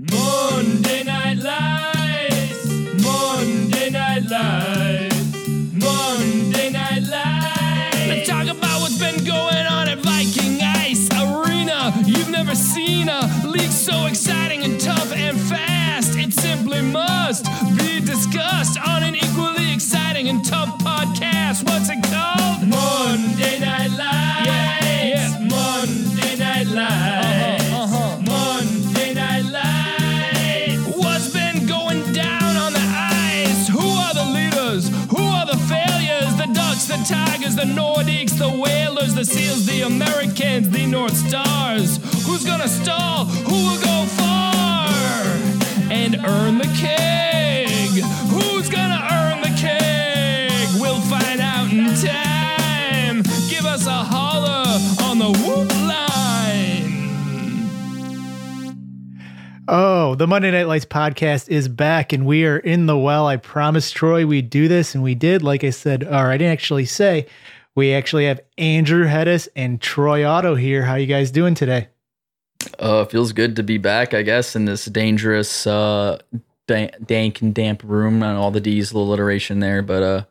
Monday Night Lights. Monday Night Lights. Monday Night Lights. Let's talk about what's been going on at Viking Ice Arena. You've never seen a league so exciting and tough and fast. It simply must be discussed on an equally exciting and tough podcast. What's it called? Monday Night Lights. The Nordics, the Whalers, the Seals, the Americans, the North Stars. Who's gonna stall? Who will go far and earn the keg? Who's gonna earn the keg? We'll find out in time. Give us a holler on the whoop line. Oh, the Monday Night Lights podcast is back and we are in the well. I promised Troy we'd do this and we did. Like I said, or I didn't actually say, we actually have Andrew Hedis and Troy Otto here. How you guys doing today? Uh, feels good to be back, I guess, in this dangerous, uh, dank, dank and damp room and all the D's, little alliteration there. But uh,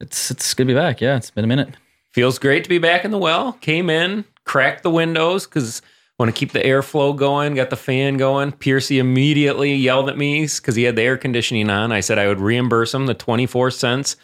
it's it's good to be back. Yeah, it's been a minute. Feels great to be back in the well. Came in, cracked the windows because want to keep the airflow going. Got the fan going. Piercy immediately yelled at me because he had the air conditioning on. I said I would reimburse him the twenty four cents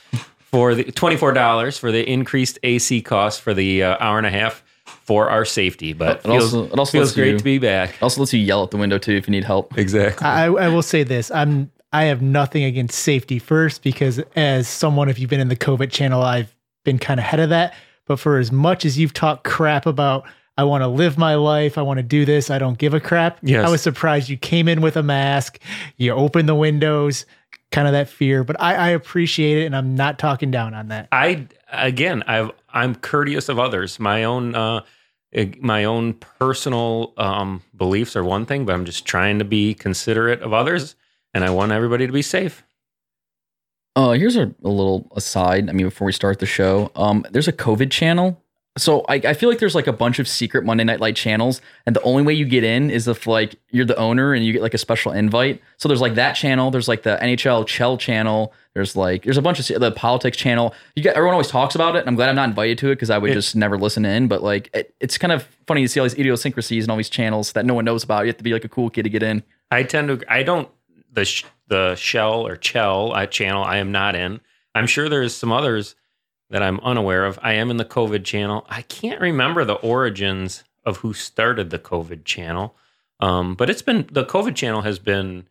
for the twenty four dollars for the increased AC cost for the uh, hour and a half for our safety. But It feels, also- it also feels lets great you- to be back. It also lets you yell at the window too if you need help. Exactly. I, I will say this. I'm I have nothing against safety first because as someone, if you've been in the COVID channel, I've been kind of ahead of that. But for as much as you've talked crap about I want to live my life, I want to do this, I don't give a crap. Yes. I was surprised you came in with a mask, you opened the windows, kind of that fear. But I, I appreciate it and I'm not talking down on that. I again, I've I'm courteous of others. My own uh eh, my own personal um beliefs are one thing, but I'm just trying to be considerate of others and I want everybody to be safe. Uh, here's a, a little aside. I mean, before we start the show, um, there's a COVID channel. So I, I feel like there's like a bunch of secret Monday Night Light channels, and the only way you get in is if like you're the owner and you get like a special invite. So there's like that channel. There's like the NHL Chell channel. There's like there's a bunch of the politics channel. You get everyone always talks about it. And I'm glad I'm not invited to it because I would It- just never listen in. But like it, it's kind of funny to see all these idiosyncrasies and all these channels that no one knows about. You have to be like a cool kid to get in. I tend to I don't the sh- the shell or chell uh, channel I am not in. I'm sure there's some others that I'm unaware of. I am in the COVID channel. I can't remember the origins of who started the COVID channel. Um, but it's been the COVID channel has been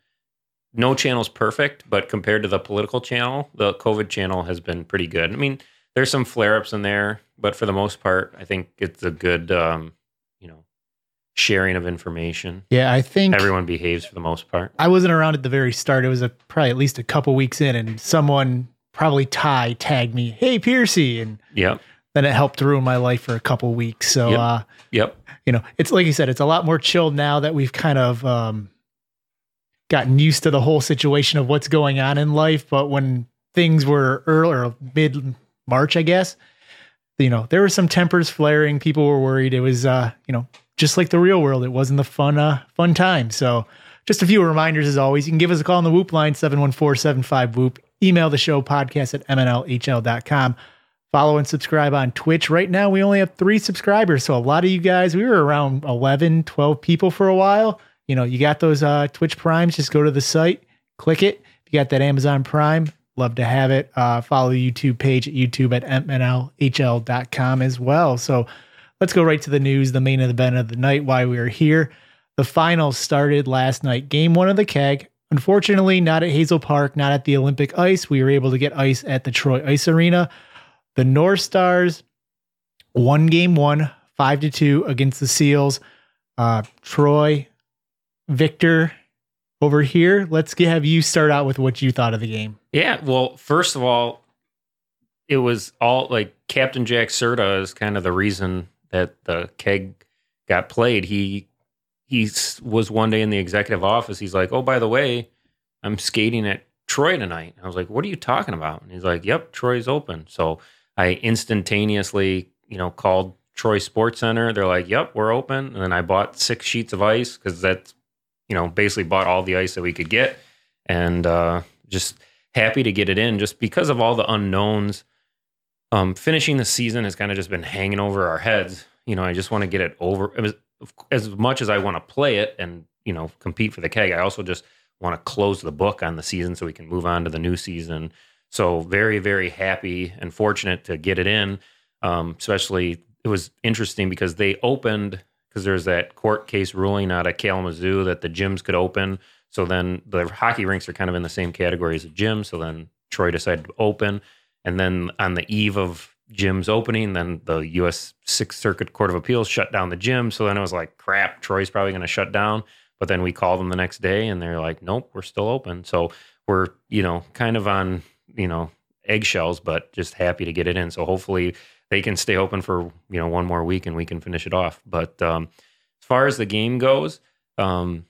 no channel's perfect, but compared to the political channel, the COVID channel has been pretty good. I mean, there's some flare ups in there, but for the most part, I think it's a good um, you know, sharing of information. Yeah, I think Everyone behaves for the most part. I wasn't around at the very start. It was a, probably at least a couple weeks in, and someone, probably Ty, tagged me, "Hey, Piercy," and Yep. then it helped ruin my life for a couple weeks. So, Yep. uh, Yep. you know, it's like you said, it's a lot more chilled now that we've kind of um, gotten used to the whole situation of what's going on in life. But when things were early or mid March, I guess, you know, there were some tempers flaring. People were worried. It was, uh, you know, just like the real world. It wasn't the fun, uh, fun time. So, just a few reminders as always. You can give us a call on the Whoop line 714-75 Whoop. Email the show podcast at mnlhl.com. Follow and subscribe on Twitch. Right now, we only have three subscribers. So a lot of you guys, we were around 11, 12 people for a while. You know, you got those uh, Twitch Primes, just go to the site, click it. If you got that Amazon Prime, love to have it. Uh, follow the YouTube page at YouTube at mnlhl.com as well. So let's go right to the news, the main event of the night, why we are here. The finals started last night. Game one of the keg. Unfortunately, not at Hazel Park, not at the Olympic ice. We were able to get ice at the Troy Ice Arena. The North Stars won game one, five to two against the Seals. Uh, Troy, Victor, over here. Let's have you start out with what you thought of the game. Yeah. Well, first of all, it was all like Captain Jack Serta is kind of the reason that the keg got played. He he was one day in the executive office. He's like, "Oh, by the way, I'm skating at Troy tonight." I was like, "What are you talking about?" And he's like, "Yep, Troy's open." So I instantaneously, you know, called Troy Sports Center. They're like, "Yep, we're open." And then I bought six sheets of ice because that's you know, basically bought all the ice that we could get, and uh, just happy to get it in, just because of all the unknowns. Um, finishing the season has kind of just been hanging over our heads. You know, I just want to get it over. It was, as much as I want to play it and you know compete for the keg, I also just want to close the book on the season so we can move on to the new season. So very, very happy and fortunate to get it in. Um, especially, it was interesting because they opened because there's that court case ruling out of Kalamazoo that the gyms could open. So then the hockey rinks are kind of in the same category as a gym. So then Troy decided to open. And then on the eve of gyms opening, then the U.S. Sixth Circuit Court of Appeals shut down the gym. So then it was like, crap, Troy's probably going to shut down. But then we called them the next day and they're like, nope, we're still open. So we're, you know, kind of on, you know, eggshells, but just happy to get it in. So hopefully they can stay open for, you know, one more week and we can finish it off. But um, as far as the game goes, um,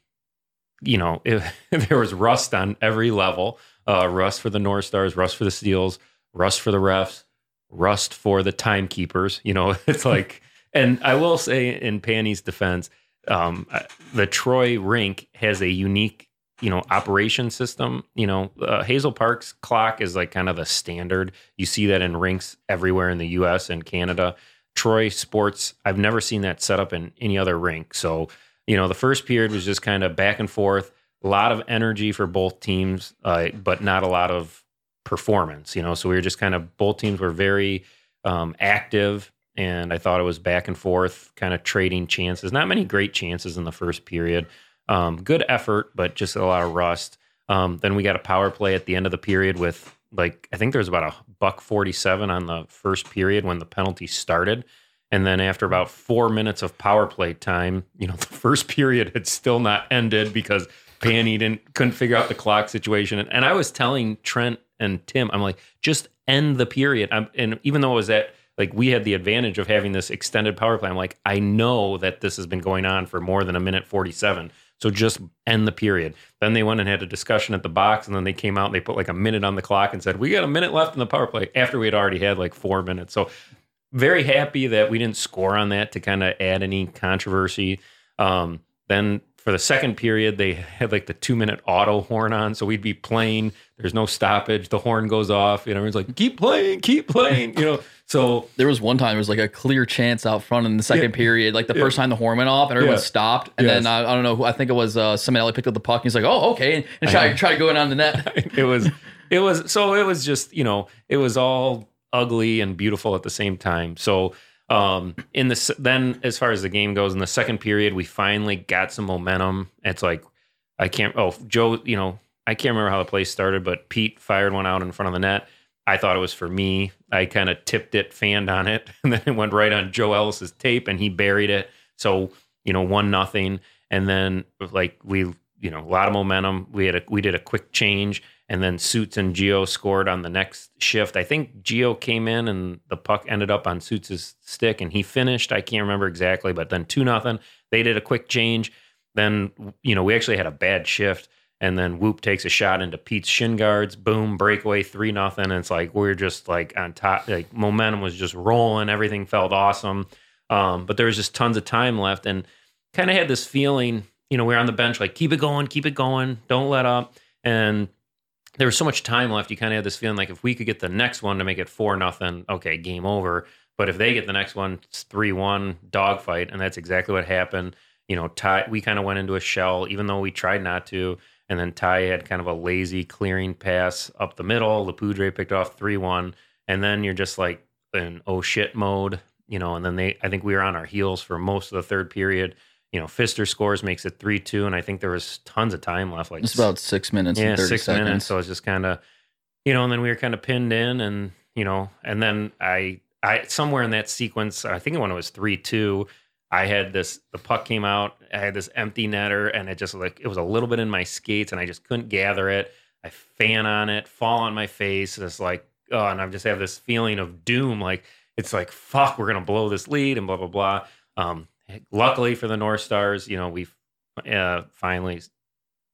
you know, if there was rust on every level, uh, rust for the North Stars, rust for the Steels, rust for the refs, rust for the timekeepers. You know, it's like, and I will say in Panny's defense, um, the Troy rink has a unique, you know, operation system. You know, uh, Hazel Park's clock is like kind of the standard. You see that in rinks everywhere in the U.S. and Canada. Troy Sports, I've never seen that set up in any other rink. So, you know, the first period was just kind of back and forth, a lot of energy for both teams, uh, but not a lot of performance. You know, so we were just kind of both teams were very um, active and I thought it was back and forth, kind of trading chances. Not many great chances in the first period. Um, good effort, but just a lot of rust. Um, then we got a power play at the end of the period with like I think there was about a buck forty-seven on the first period when the penalty started, and then after about four minutes of power play time, you know the first period had still not ended because Panny didn't couldn't figure out the clock situation. And, and I was telling Trent and Tim, I'm like, just end the period. I'm, and even though it was at like we had the advantage of having this extended power play. I'm like, I know that this has been going on for more than a minute 47. So just end the period. Then they went and had a discussion at the box, and then they came out and they put like a minute on the clock and said, We got a minute left in the power play after we had already had like four minutes. So very happy that we didn't score on that to kind of add any controversy. Um, then for the second period, they had like the two minute auto horn on. So we'd be playing. There's no stoppage. The horn goes off. You know, everyone's like, keep playing, keep playing. You know, so There was one time there was like a clear chance out front in the second Yeah. period, like the Yeah. first time the horn went off and everyone Yeah. stopped, and Yes. then uh, I don't know who I think it was uh, Simonelli picked up the puck and he's like, oh okay, and, and try try to go in on the net. it was, it was, so it was just, you know, it was all ugly and beautiful at the same time. So, um, in the, then as far as the game goes, in the second period, we finally got some momentum. It's like, I can't, oh, Joe, you know, I can't remember how the play started, but Pete fired one out in front of the net. I thought it was for me. I kind of tipped it, fanned on it, and then it went right on Joe Ellis's tape, and he buried it. So you know, one nothing, and then like we, you know, a lot of momentum. We had a we did a quick change, and then Suits and Geo scored on the next shift. I think Geo came in, and the puck ended up on Suits' stick, and he finished. I can't remember exactly, but then two nothing. They did a quick change. Then you know we actually had a bad shift and then Whoop takes a shot into Pete's shin guards. Boom, breakaway, three nothing. And it's like we're just like on top. Like momentum was just rolling. Everything felt awesome. Um, but there was just tons of time left, and kind of had this feeling. You know, we are on the bench, like keep it going, keep it going, don't let up. And there was so much time left. You kind of had this feeling like if we could get the next one to make it four nothing, okay, game over. But if they get the next one, it's three one dogfight, and that's exactly what happened. You know, Ty, we kind of went into a shell, even though we tried not to. And then Ty had kind of a lazy clearing pass up the middle. Lapudre picked off 3 1. And then you're just like in oh shit mode, you know. And then they, I think we were on our heels for most of the third period. You know, Fister scores, makes it 3 2. And I think there was tons of time left. Like It's about six minutes yeah, six seconds. minutes. So it's just kind of, you know, and then we were kind of pinned in, and you know, and then I, I somewhere in that sequence, I think when it was three two, I had this. The puck came out. I had this empty netter, and it just like it was a little bit in my skates, and I just couldn't gather it. I fan on it, fall on my face. and It's like, oh, and I just have this feeling of doom. Like it's like, fuck, we're gonna blow this lead, and blah blah blah. Um, luckily for the North Stars, you know, we uh, finally,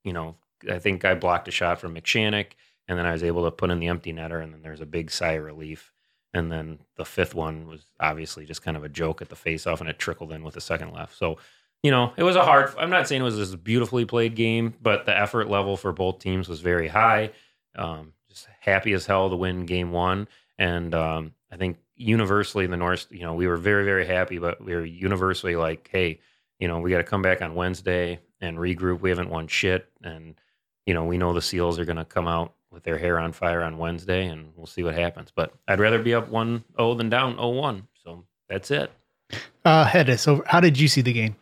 you know, I think I blocked a shot from McShannock, and then I was able to put in the empty netter, and then there's a big sigh of relief. And then the fifth one was obviously just kind of a joke at the face off, and it trickled in with the second left. So, you know, it was a hard. I'm not saying it was this beautifully played game, but the effort level for both teams was very high. Um, just happy as hell to win game one, and um, I think universally the North, you know, we were very very happy, but we were universally like, hey, you know, we got to come back on Wednesday and regroup. We haven't won shit, and you know, we know the Seals are going to come out with their hair on fire on Wednesday, and we'll see what happens. But I'd rather be up 1 0 than down 0 1. So that's it. Uh, Hedis, so how did you see the game?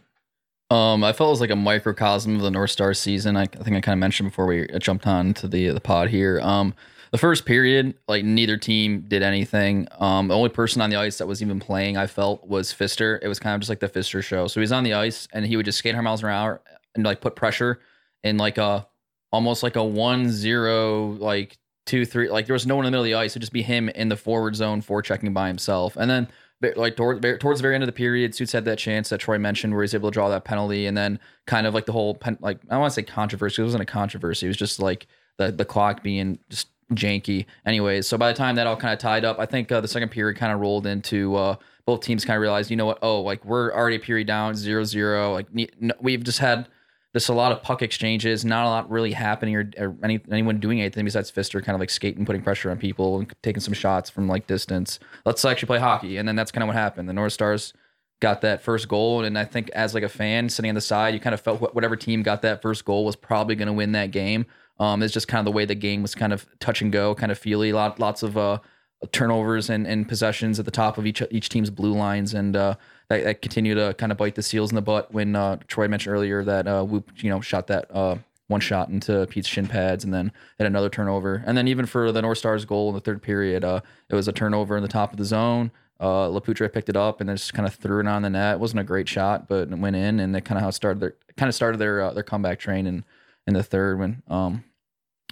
Um, I felt it was like a microcosm of the North Star season. I, I think I kind of mentioned before we jumped on to the the pod here. Um, the first period, like neither team did anything. Um, the only person on the ice that was even playing, I felt, was Fister. It was kind of just like the Fister show. So he was on the ice and he would just skate 100 miles an hour and like put pressure in like a almost like a one zero like two three like there was no one in the middle of the ice. It'd just be him in the forward zone for checking by himself. And then like toward, towards the very end of the period, Suits had that chance that Troy mentioned where he's able to draw that penalty, and then kind of like the whole pen, like I want to say controversy. It wasn't a controversy. It was just like the the clock being just janky. Anyways, so by the time that all kind of tied up, I think uh, the second period kind of rolled into uh, both teams kind of realized, you know what? Oh, like we're already a period down, zero zero. Like we've just had this a lot of puck exchanges, not a lot really happening or, or any, anyone doing anything besides Fister kind of like skating, putting pressure on people and taking some shots from like distance. Let's actually play hockey. And then that's kind of what happened. The North Stars got that first goal. And I think as like a fan sitting on the side, you kind of felt whatever team got that first goal was probably going to win that game. Um, it's just kind of the way the game was kind of touch and go, kind of feely, lot, lots of uh, turnovers and, and possessions at the top of each each team's blue lines. And uh, that, that continue to kind of bite the seals in the butt when uh, Troy mentioned earlier that uh, Whoop, you know, shot that uh, one shot into Pete's shin pads and then had another turnover. And then even for the North Stars goal in the third period, uh, it was a turnover in the top of the zone. Uh, Laputre picked it up and then just kind of threw it on the net. It wasn't a great shot, but it went in, and they kind of how started their kind of started their uh, their comeback train in in the third one. um.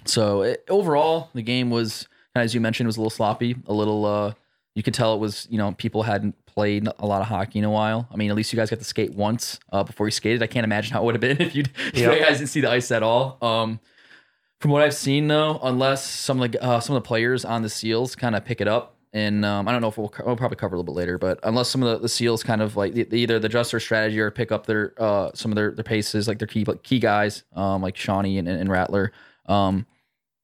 So it, overall, the game was as you mentioned was a little sloppy, a little uh. You could tell it was you know people hadn't played a lot of hockey in a while. I mean, at least you guys got to skate once uh, before you skated. I can't imagine how it would have been if, you you guys didn't see the ice at all. Um, from what I've seen, though, unless some of the uh, some of the players on the Seals kind of pick it up, and um, I don't know if we'll, we'll, probably cover a little bit later, but unless some of the, the Seals kind of like either adjust their strategy or pick up their uh, some of their, their paces, like their key key guys, um, like Shawnee and, and Rattler, um,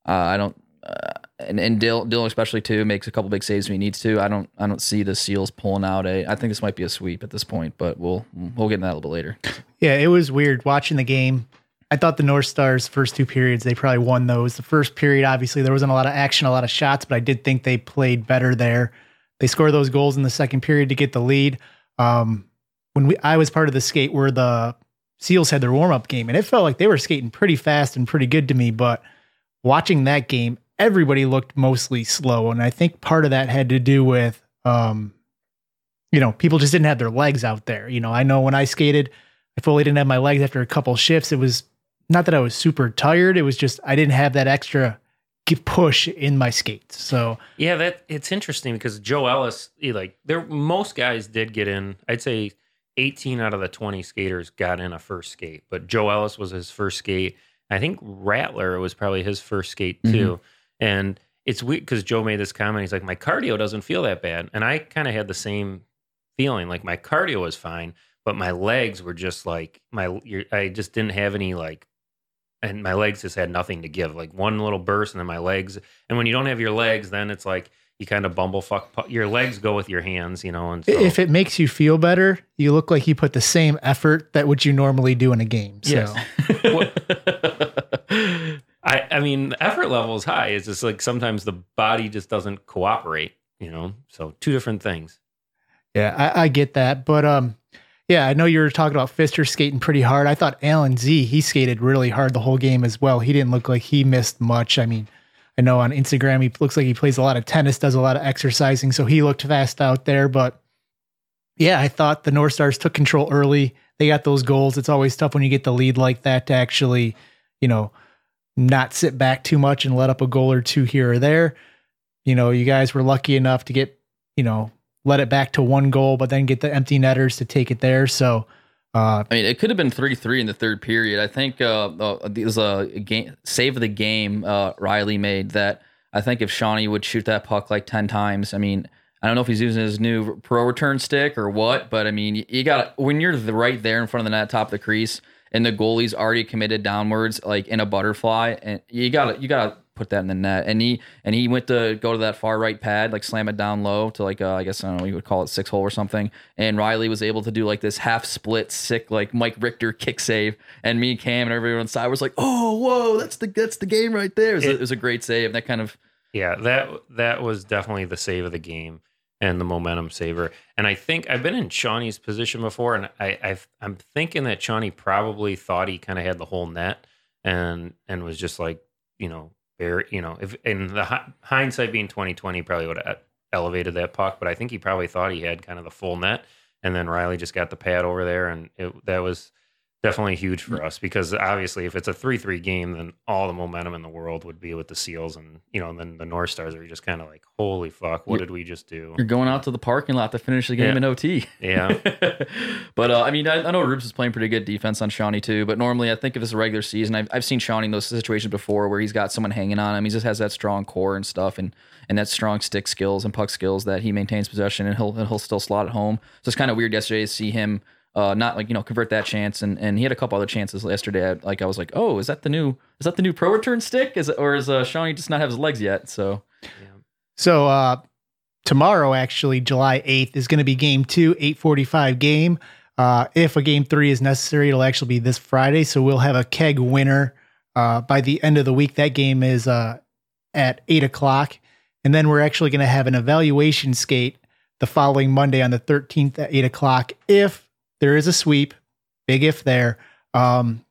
uh, I don't. Uh, and and Dill, Dill especially too makes a couple big saves when he needs to. I don't I don't see the Seals pulling out a. I think this might be a sweep at this point, but we'll we'll get into that a little bit later. Yeah, it was weird watching the game. I thought the North Stars first two periods they probably won those. The first period, obviously, there wasn't a lot of action, a lot of shots, but I did think they played better there. They scored those goals in the second period to get the lead. Um, when we I was part of the skate where the Seals had their warm up game, and it felt like they were skating pretty fast and pretty good to me. But watching that game, everybody looked mostly slow. And I think part of that had to do with, um, you know, people just didn't have their legs out there. You know, I know when I skated, I fully didn't have my legs after a couple shifts. It was not that I was super tired. It was just I didn't have that extra push in my skates. So yeah, that it's interesting because Joe Ellis, he, like there, most guys did get in. I'd say 18 out of the 20 skaters got in a first skate, but Joe Ellis was his first skate. I think Rattler was probably his first skate too. Mm-hmm. And it's weird because Joe made this comment. He's like, my cardio doesn't feel that bad. And I kind of had the same feeling. Like my cardio was fine, but my legs were just like, my, I just didn't have any like, and my legs just had nothing to give. Like one little burst and then my legs. And when you don't have your legs, then it's like, you kind of bumblefuck. Your legs go with your hands, you know. And so. if it makes you feel better, you look like you put the same effort that what you normally do in a game. So. Yes. I, I mean, the effort level is high. It's just like sometimes the body just doesn't cooperate, you know? So two different things. Yeah, I, I get that. But um, yeah, I know you were talking about Fister skating pretty hard. I thought Alan Z, he skated really hard the whole game as well. He didn't look like he missed much. I mean, I know on Instagram he looks like he plays a lot of tennis, does a lot of exercising, so he looked fast out there. But yeah, I thought the North Stars took control early. They got those goals. It's always tough when you get the lead like that to actually, you know, not sit back too much and let up a goal or two here or there. You know, you guys were lucky enough to get, you know, let it back to one goal, but then get the empty netters to take it there. So, uh, I mean, it could have been three three in the third period. I think uh, uh, there was a game save of the game uh, Riley made that I think if Shawnee would shoot that puck like ten times, I mean, I don't know if he's using his new pro return stick or what, but I mean, you, got when you're the, right there in front of the net, top of the crease, and the goalie's already committed downwards, like in a butterfly, and you gotta you gotta put that in the net. And he and he went to go to that far right pad, like slam it down low to like uh, I guess I don't know, you would call it six hole or something. And Riley was able to do like this half split sick like Mike Richter kick save. And me, Cam, and everyone on side was like, oh whoa, that's the that's the game right there. It was, a, it was a great save. That kind of Yeah, that that was definitely the save of the game and the momentum saver. And I think I've been in Shawnee's position before, and I I've, I'm thinking that Shawnee probably thought he kind of had the whole net, and and was just like you know very you know if in the hi- hindsight being 2020 probably would have elevated that puck, but I think he probably thought he had kind of the full net, and then Riley just got the pad over there, and it, that was definitely huge for us because obviously if it's a 3-3 game then all the momentum in the world would be with the seals and you know and then the north stars are just kind of like holy fuck what did we just do you're going out to the parking lot to finish the game Yeah. in OT. yeah but uh, I mean, I, I know Rubes is playing pretty good defense on Shawnee too. But normally, I think if it's a regular season, I've, I've seen Shawnee in those situations before where he's got someone hanging on him. He just has that strong core and stuff, and and that strong stick skills and puck skills that he maintains possession, and he'll and he'll still slot it home. So it's kind of weird yesterday to see him. Uh, not like you know convert that chance and, and he had a couple other chances yesterday. I, like I was like, oh, is that the new is that the new pro return stick? Is it, or is uh, Shawnee just not have his legs yet? So So uh tomorrow actually July 8th is going to be game 2 845 game. Uh if a game 3 is necessary it'll actually be this Friday so we'll have a keg winner uh by the end of the week that game is uh at 8 o'clock and then we're actually going to have an evaluation skate the following Monday on the 13th at 8 o'clock if there is a sweep big if there um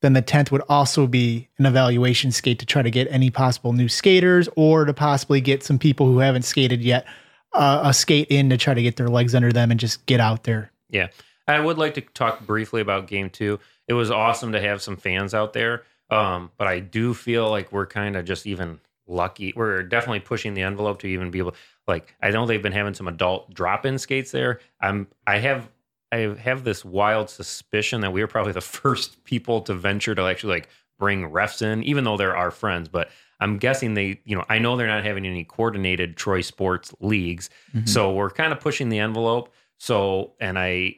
then the 10th would also be an evaluation skate to try to get any possible new skaters or to possibly get some people who haven't skated yet uh, a skate in to try to get their legs under them and just get out there. Yeah. I would like to talk briefly about game two. It was awesome to have some fans out there. Um, but I do feel like we're kind of just even lucky. We're definitely pushing the envelope to even be able like I know they've been having some adult drop-in skates there. I'm I have I have this wild suspicion that we were probably the first people to venture to actually like bring refs in, even though they're our friends. But I'm guessing they, you know, I know they're not having any coordinated Troy sports leagues. Mm-hmm. So we're kind of pushing the envelope. So, and I,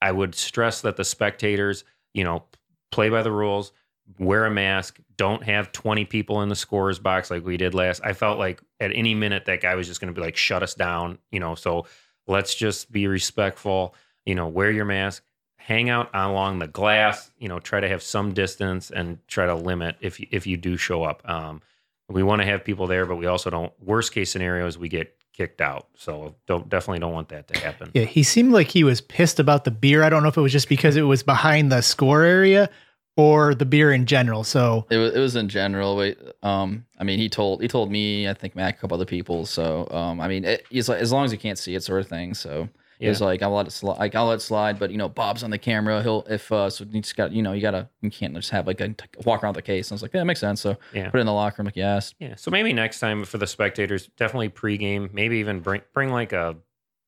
I would stress that the spectators, you know, play by the rules, wear a mask, don't have 20 people in the scorer's box like we did last. I felt like at any minute that guy was just going to be like, shut us down, you know, so let's just be respectful, you know, wear your mask, hang out along the glass, you know, try to have some distance and try to limit if you, if you do show up. Um, we want to have people there, but we also don't, worst case scenario is we get kicked out. So don't, definitely don't want that to happen. Yeah, he seemed like he was pissed about the beer. I don't know if it was just because it was behind the score area or the beer in general. So It was it was in general. Wait, um, I mean, he told he told me, I think Mac, a couple other people. So, um, I mean, it, it's like as long as you can't see it, sort of thing. So Yeah. like I'll let it slide. Like I'll let it slide, but you know, Bob's on the camera. He'll if uh, so you just got you know you gotta you can't just have like a walk around the case. And I was like, yeah, that makes sense. So Yeah. put it in the locker room. Like yes, Yeah. So maybe next time for the spectators, definitely pregame. Maybe even bring bring like a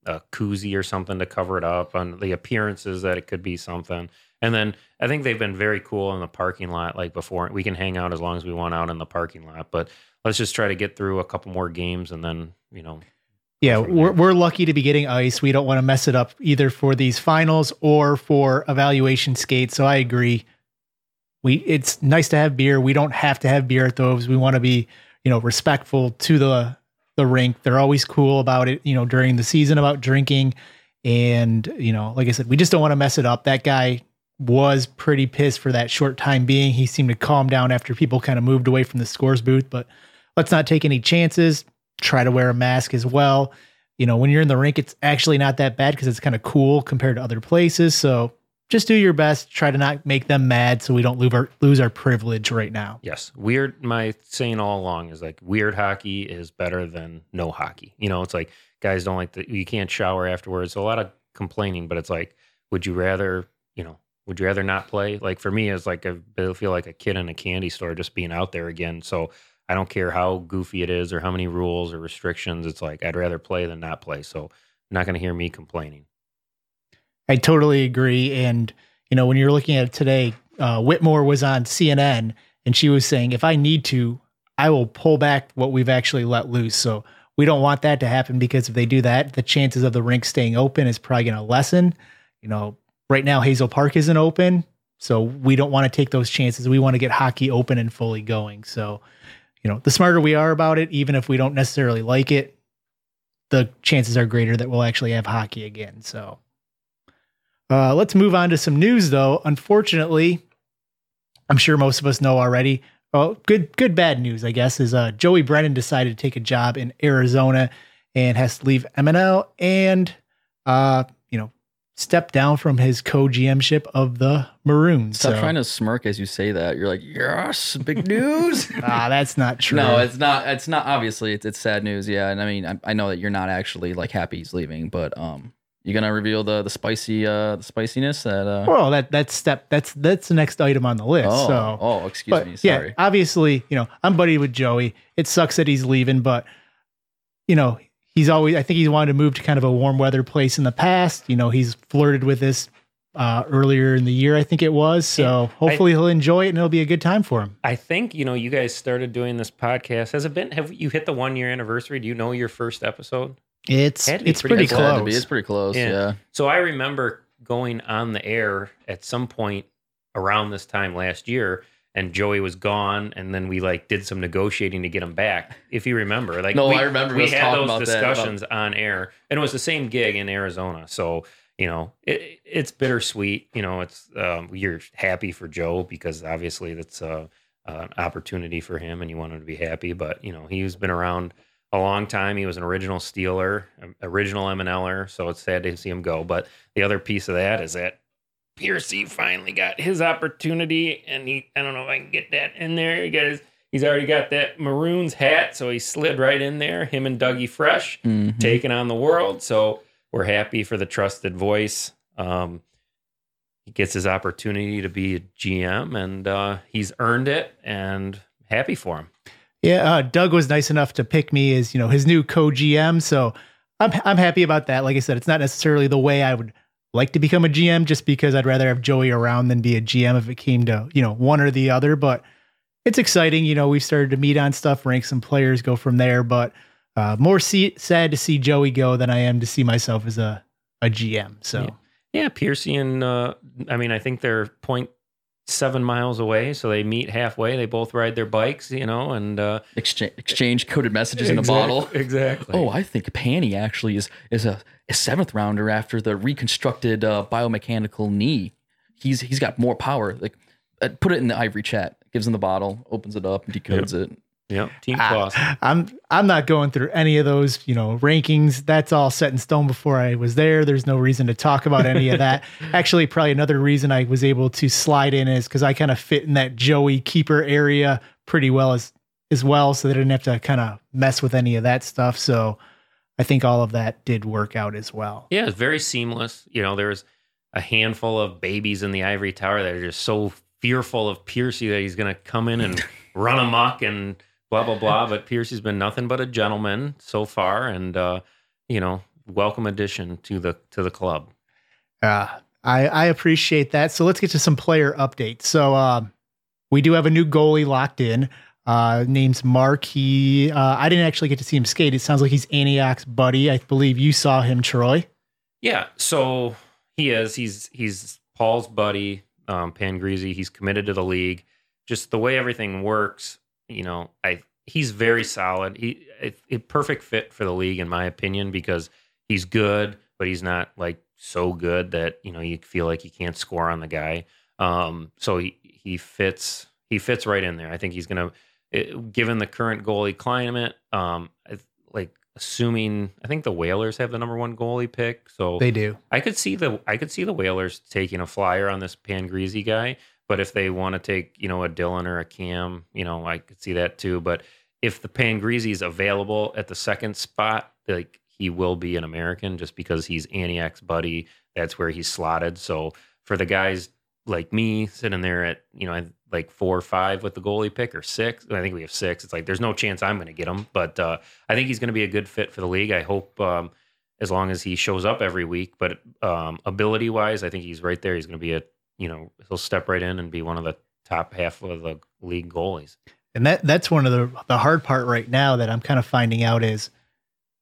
a koozie or something to cover it up on the appearances that it could be something. And then I think they've been very cool in the parking lot. Like before, we can hang out as long as we want out in the parking lot. But let's just try to get through a couple more games and then you know. Yeah, we're, we're lucky to be getting ice. We don't want to mess it up either for these finals or for evaluation skates. So I agree. We it's nice to have beer. We don't have to have beer at those. We want to be, you know, respectful to the the rink. They're always cool about it, you know, during the season about drinking. And, you know, like I said, we just don't want to mess it up. That guy was pretty pissed for that short time being. He seemed to calm down after people kind of moved away from the scores booth, but let's not take any chances. Try to wear a mask as well. You know, when you're in the rink, it's actually not that bad because it's kind of cool compared to other places. So just do your best. Try to not make them mad so we don't lose our lose our privilege right now. Yes, weird. My saying all along is like weird hockey is better than no hockey. You know, it's like guys don't like the you can't shower afterwards. A lot of complaining, but it's like, would you rather, you know, would you rather not play? Like for me, it's like I feel like a kid in a candy store just being out there again. So I don't care how goofy it is or how many rules or restrictions. It's like I'd rather play than not play. So you're not going to hear me complaining. I totally agree. And, you know, when you're looking at it today, uh, Whitmer was on CNN and she was saying, if I need to, I will pull back what we've actually let loose. So we don't want that to happen because if they do that, the chances of the rink staying open is probably going to lessen. You know, right now Hazel Park isn't open, so we don't want to take those chances. We want to get hockey open and fully going. So, you know, the smarter we are about it, even if we don't necessarily like it, the chances are greater that we'll actually have hockey again. So, uh, let's move on to some news, though. Unfortunately, I'm sure most of us know already. Well, good, good, bad news, I guess, is uh, Joey Brennan decided to take a job in Arizona and has to leave MNL and, uh, you know, step down from his co-GMship of the Maroons. Stop So- trying to smirk as you say that. You're like, yes, big news. ah, that's not true. no, it's not. It's not. Obviously, it's, it's sad news. Yeah, and I mean, I, I know that you're not actually like happy he's leaving, but um, you gonna reveal the the spicy uh the spiciness that uh. well, that that's step that's that's the next item on the list. Oh, so oh, excuse but me. yeah, Sorry. obviously, you know, I'm buddy with Joey. It sucks that he's leaving, but you know, he's always I think he's wanted to move to kind of a warm weather place in the past. You know, he's flirted with this uh earlier in the year, I think it was. So Yeah, hopefully he'll enjoy it and it'll be a good time for him. I think you know you guys started doing this podcast. Has it been? Have you hit the one year anniversary? Do you know your first episode? It's Had to be it's pretty pretty, It's had to be. close. It's pretty close. Yeah. Yeah. So I remember going on the air at some point around this time last year, and Joey was gone, and then we like did some negotiating to get him back. If you remember, like No, we, I remember we had those about that, about- discussions on air, and it was the same gig in Arizona. So you know, it, it's bittersweet. You know, it's um, you're happy for Joe because obviously that's uh, an opportunity for him, and you want him to be happy. But you know, he's been around a long time. He was an original Steeler, um, original MNLer, so it's sad to see him go. But the other piece of that is that Piercy finally got his opportunity, and he I don't know if I can get that in there. He got his, he's already got that Maroons hat, so he slid right in there. Him and Dougie Fresh Mhm. taking on the world. So we're happy for the trusted voice. Um, he gets his opportunity to be a GM, and uh, he's earned it, and happy for him. Yeah, uh, Doug was nice enough to pick me as you know his new co-GM, so I'm I'm happy about that. Like I said, it's not necessarily the way I would like to become a GM, just because I'd rather have Joey around than be a GM if it came to you know one or the other. But it's exciting. You know, we've started to meet on stuff, rank some players, go from there. But uh, more see, sad to see Joey go than I am to see myself as a a GM. So. Yeah. Yeah, Piercy and uh, I mean, I think they're point seven miles away, so they meet halfway. They both ride their bikes, you know, and uh, Exchange, exchange coded messages in a bottle. Exactly. Oh, I think Panny actually is is a, a seventh rounder after the reconstructed uh, biomechanical knee. He's he's got more power. Like, uh, put it in the ivory chat. Gives him the bottle, opens it up, and decodes it. yep. Team Claus. I'm I'm not going through any of those, you know, rankings. That's all set in stone before I was there. There's no reason to talk about any of that. Actually, probably another reason I was able to slide in is because I kind of fit in that Joey keeper area pretty well as as well, so they didn't have to kind of mess with any of that stuff. So I think all of that did work out as well. Yeah, it's very seamless. You know, there's a handful of babies in the ivory tower that are just so fearful of Piercy that he's going to come in and run amok and blah blah blah. But Piercy's been nothing but a gentleman so far, and uh, you know, welcome addition to the to the club. Uh, I, I appreciate that. So let's get to some player updates. So um, we do have a new goalie locked in. Uh, name's Mark. He uh, I didn't actually get to see him skate. It sounds like he's Antioch's buddy. I believe you saw him, Troy. Yeah, so he is. He's he's Paul's buddy, um, Pangreasy. He's committed to the league. Just the way everything works, you know, I he's very solid. He a perfect fit for the league, in my opinion, because he's good, but he's not like so good that you know you feel like you can't score on the guy. Um, so he he fits he fits right in there. I think he's gonna, it, given the current goalie climate, um, I, like assuming I think the Whalers have the number one goalie pick, so They do. I could see the I could see the Whalers taking a flyer on this Pangreasy guy, but if they want to take you know a Dylan or a Cam, you know I could see that too. But if the Pangreasy is available at the second spot, like he will be an American just because he's Antioch's buddy. That's where he's slotted. So for the guys like me sitting there at you know like four or five with the goalie pick or six, I think we have six. It's like there's no chance I'm going to get him, but uh, I think he's going to be a good fit for the league. I hope. Um, as long as he shows up every week. But um, ability wise, I think he's right there. He's going to be a you know he'll step right in and be one of the top half of the league goalies. And that that's one of the the hard part right now that I'm kind of finding out is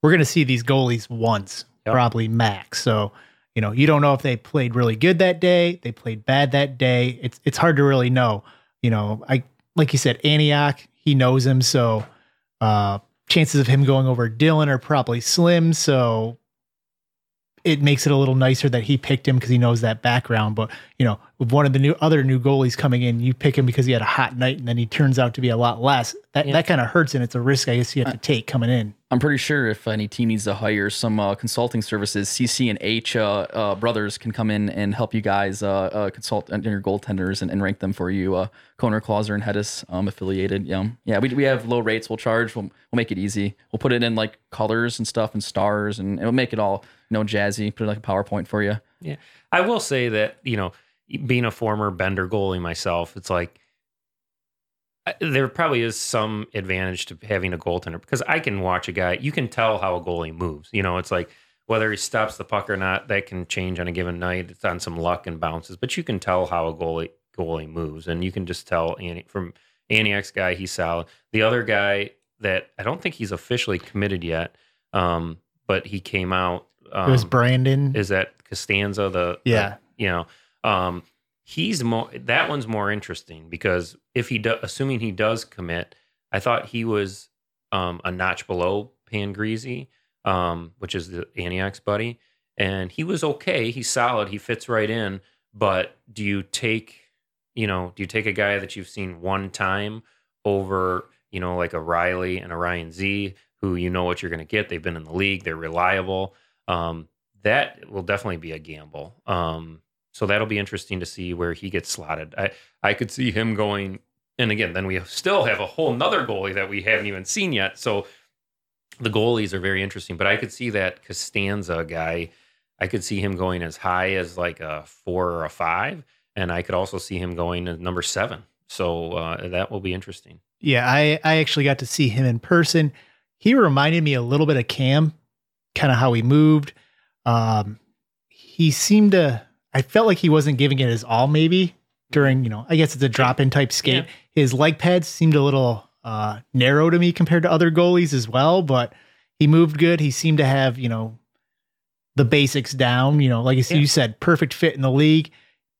we're going to see these goalies once, Yep. probably max. So, you know, you don't know if they played really good that day, they played bad that day. It's it's hard to really know. You know, I like you said, Antioch, he knows him, so uh chances of him going over Dylan are probably slim. So it makes it a little nicer that he picked him because he knows that background. But you know, with one of the new other new goalies coming in, you pick him because he had a hot night, and then he turns out to be a lot less. That Yeah. that kind of hurts, and it's a risk I guess you have to take coming in. I'm pretty sure if any team needs to hire some uh, consulting services, CC and H uh, uh, brothers can come in and help you guys uh, uh, consult on your goaltenders and, and rank them for you. Uh, Koner, Clauser, and Hedis um, affiliated. Yeah, yeah. We, we have low rates. We'll charge. We'll, we'll make it easy. We'll put it in like colors and stuff and stars, and it'll make it all know jazzy. Put it like a PowerPoint for you. Yeah. I will say that, you know, being a former Bender goalie myself, it's like there probably is some advantage to having a goaltender because I can watch a guy, you can tell how a goalie moves. You know, it's like whether he stops the puck or not, that can change on a given night. It's on some luck and bounces, but you can tell how a goalie goalie moves. And you can just tell Annie from Antioch's guy, he's solid. The other guy that I don't think he's officially committed yet, um, but he came out. Um, it was Brandon. is that Costanza the the- Yeah. you know um he's more that one's more interesting because if he do, assuming he does commit I thought he was um a notch below Pan Greasy um which is the Antioch's buddy and he was okay. He's solid. He fits right in. But do you take you know do you take a guy that you've seen one time over you know like a Riley and a Ryan Z who you know what you're going to get? They've been in the league. They're reliable um, that will definitely be a gamble. Um, so that'll be interesting to see where he gets slotted. I I could see him going, and again, then we still have a whole nother goalie that we haven't even seen yet. So the goalies are very interesting, but I could see that Costanza guy. I could see him going as high as like a four or a five, and I could also see him going to number seven. So uh, that will be interesting. Yeah, I I actually got to see him in person. He reminded me a little bit of Cam, kind of how he moved. Um, he seemed to. I felt like he wasn't giving it his all. Maybe during you know, I guess it's a drop in type skate. Yeah. His leg pads seemed a little uh, narrow to me compared to other goalies as well, but he moved good. He seemed to have you know the basics down. You know, like you said, perfect fit in the league.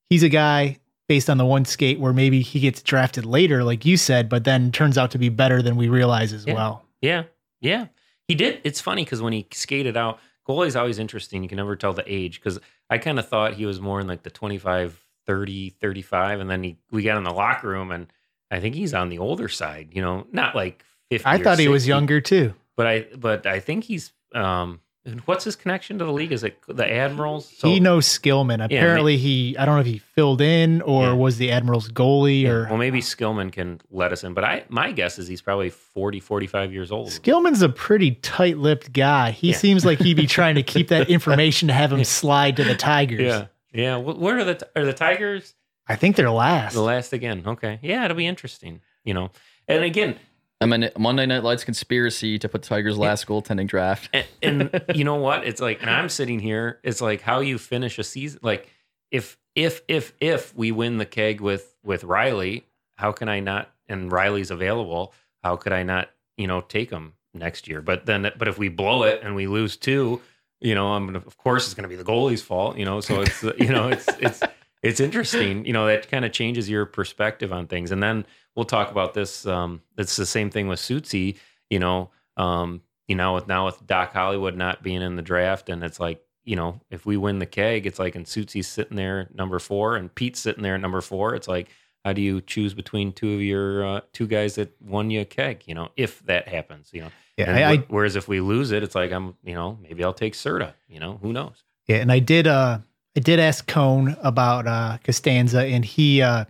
He's a guy based on the one skate where maybe he gets drafted later, like you said, but then turns out to be better than we realize as Yeah. well. Yeah, yeah. He did. It's funny because when he skated out, goalie's always interesting. You can never tell the age because I kind of thought he was more in like the 25, 30, 35. And then he, we got in the locker room and I think he's on the older side, you know, not like 50. I thought he was younger too. But I, but I think he's, um, what's his connection to the league? Is it the Admirals? So, he knows Skillman. Apparently, he I don't know if he filled in or Yeah. was the Admiral's goalie yeah, or well, maybe Skillman can let us in, but I, my guess is he's probably 40, 45 years old. Skillman's a pretty tight-lipped guy. He Yeah. seems like he'd be trying to keep that information to have him slide to the Tigers. Yeah. Yeah. Where are the, are the Tigers? I think they're last. The last again. Okay. Yeah, it'll be interesting. You know, and again, I mean, Monday Night Lights conspiracy to put Tigers last goaltending draft. and, and you know what? It's like, and I'm sitting here. It's like how you finish a season. Like if if if if we win the keg with with Riley, how can I not? And Riley's available. How could I not? You know, take him next year. But then, but if we blow it and we lose two, you know, I'm gonna. Of course, it's gonna be the goalie's fault. You know, so it's you know, it's it's it's interesting. You know, that kind of changes your perspective on things. And then we'll talk about this. Um, it's the same thing with Sutsy. You know, um, you know, with now with Doc Hollywood not being in the draft, and it's like, you know, if we win the keg, it's like, and Sutsy's sitting there number four, and Pete's sitting there at number four. It's like, how do you choose between two of your uh, two guys that won you a keg? You know, if that happens, you know. Yeah, I, I whereas if we lose it, it's like I'm, you know, maybe I'll take Serta. You know, who knows? Yeah, and I did uh I did ask Cone about uh Costanza and he uh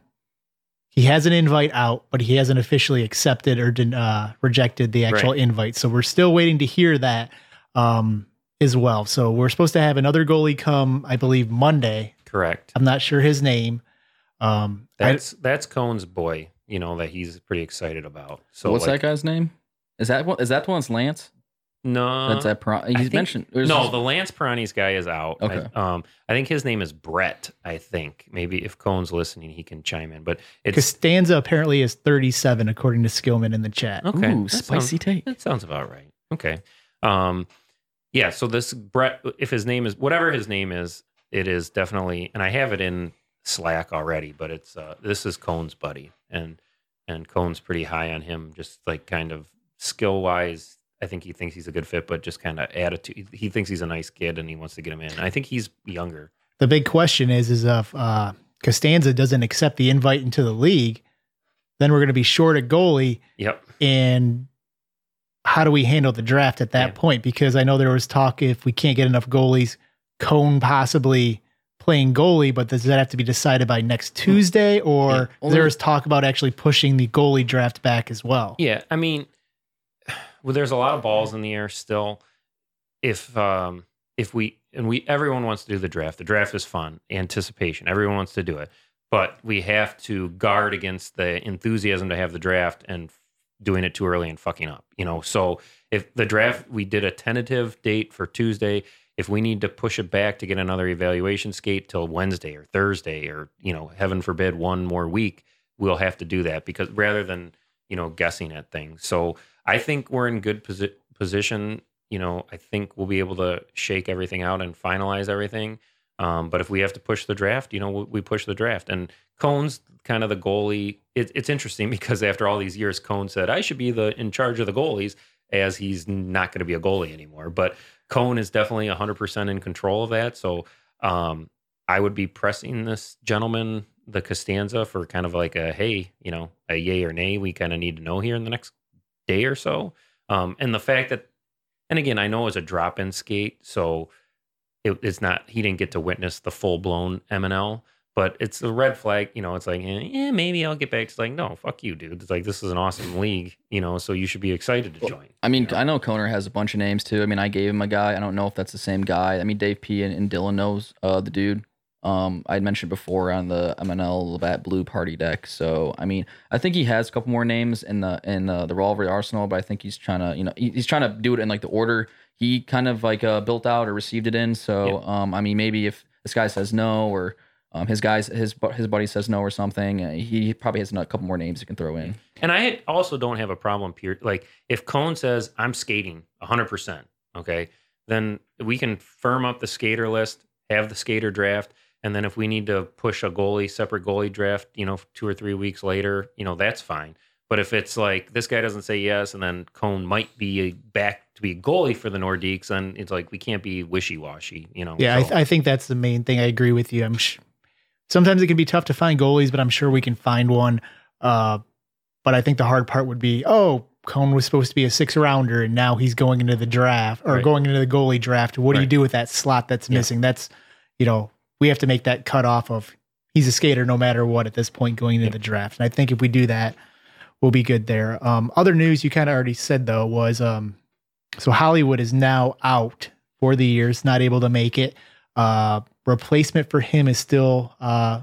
he has an invite out, but he hasn't officially accepted or did, uh rejected the actual Right. invite. So we're still waiting to hear that um as well. So we're supposed to have another goalie come, I believe, Monday. Correct. I'm not sure his name. Um I- That's that's Cohn's boy. You know that he's pretty excited about. So What's like, that guy's name? Is that what? Is that the one that's Lance? No, That's that. Pro- he's think- mentioned. there's- No, the Lance Perani's guy is out. Okay. I, um, I think his name is Brett. I think maybe if Cohn's listening, he can chime in. But it's Costanza apparently is 37 according to Skillman in the chat. okay. Ooh, spicy sounds, take. That sounds about right. Okay. Um, yeah. So this Brett, if his name is whatever his name is, it is definitely, and I have it in Slack already, but it's uh, this is Cone's buddy, and and Cone's pretty high on him, just like kind of skill wise. I think he thinks he's a good fit, but just kind of attitude. He thinks he's a nice kid, and he wants to get him in. I think he's younger. The big question is, is if uh, Costanza doesn't accept the invite into the league, then we're going to be short a goalie. Yep. And how do we handle the draft at that Yeah. point? Because I know there was talk if we can't get enough goalies, Cone possibly playing goalie, but does that have to be decided by next Tuesday, or Yeah. There was talk about actually pushing the goalie draft back as well? Yeah, I mean, well, there's a lot of balls in the air still. If um, if we and we everyone wants to do the draft. The draft is fun, anticipation. Everyone wants to do it, but we have to guard against the enthusiasm to have the draft and doing it too early and fucking up. You know, so if the draft we did a tentative date for Tuesday. If we need to push it back to get another evaluation skate till Wednesday or Thursday or you know heaven forbid one more week, we'll have to do that because rather than you know guessing at things. So I think we're in good posi- position. You know, I think we'll be able to shake everything out and finalize everything. Um, but if we have to push the draft, you know, we, we push the draft. And Cone's kind of the goalie. It, it's interesting because after all these years, Cone said I should be the in charge of the goalies, as he's not going to be a goalie anymore. But Cone is definitely 100% in control of that. So um, I would be pressing this gentleman, the Costanza, for kind of like a hey, you know, a yay or nay. We kind of need to know here in the next day or so. Um, and the fact that, and again, I know it's a drop in skate, so it, it's not, he didn't get to witness the full blown MNL, but it's a red flag. You know, it's like, eh, yeah, maybe I'll get back. It's like, no, fuck you, dude. It's like, this is an awesome league, you know, so you should be excited to Well, join. I mean, you know? I know Koner has a bunch of names too. I mean, I gave him a guy. I don't know if that's the same guy. I mean, Dave P and, and Dylan knows uh, the dude. Um, I'd mentioned before on the MNL Labatt Blue Party deck. So I mean, I think he has a couple more names in the in the Rivalry Arsenal, but I think he's trying to, you know, he- he's trying to do it in like the order he kind of like uh, built out or received it in. So um, I mean, maybe if this guy says no or um, his guys his his buddy says no or something, uh, he probably has a couple more names he can throw in. And I also don't have a problem, Peter. Like if Cone says I'm skating 100, percent okay, then we can firm up the skater list, have the skater draft, and then if we need to push a goalie, separate goalie draft, you know, two or three weeks later, you know, that's fine. But if it's like this guy doesn't say yes, and then Cone might be back to be a goalie for the Nordiques, then it's like we can't be wishy washy, you know. Yeah, I, th- I think that's the main thing. I agree with you. I'm sh- sometimes it can be tough to find goalies, but I'm sure we can find one. Uh, but I think the hard part would be, oh, Cone was supposed to be a six rounder, and now he's going into the draft or Right. going into the goalie draft. What do you do with that slot that's Yeah. missing? That's you know we have to make that cut off of he's a skater no matter what at this point going into the draft. And I think if we do that, we'll be good there. Um, other news you kind of already said though was um, so Hollywood is now out for the years, not able to make it. Uh, replacement for him is still uh,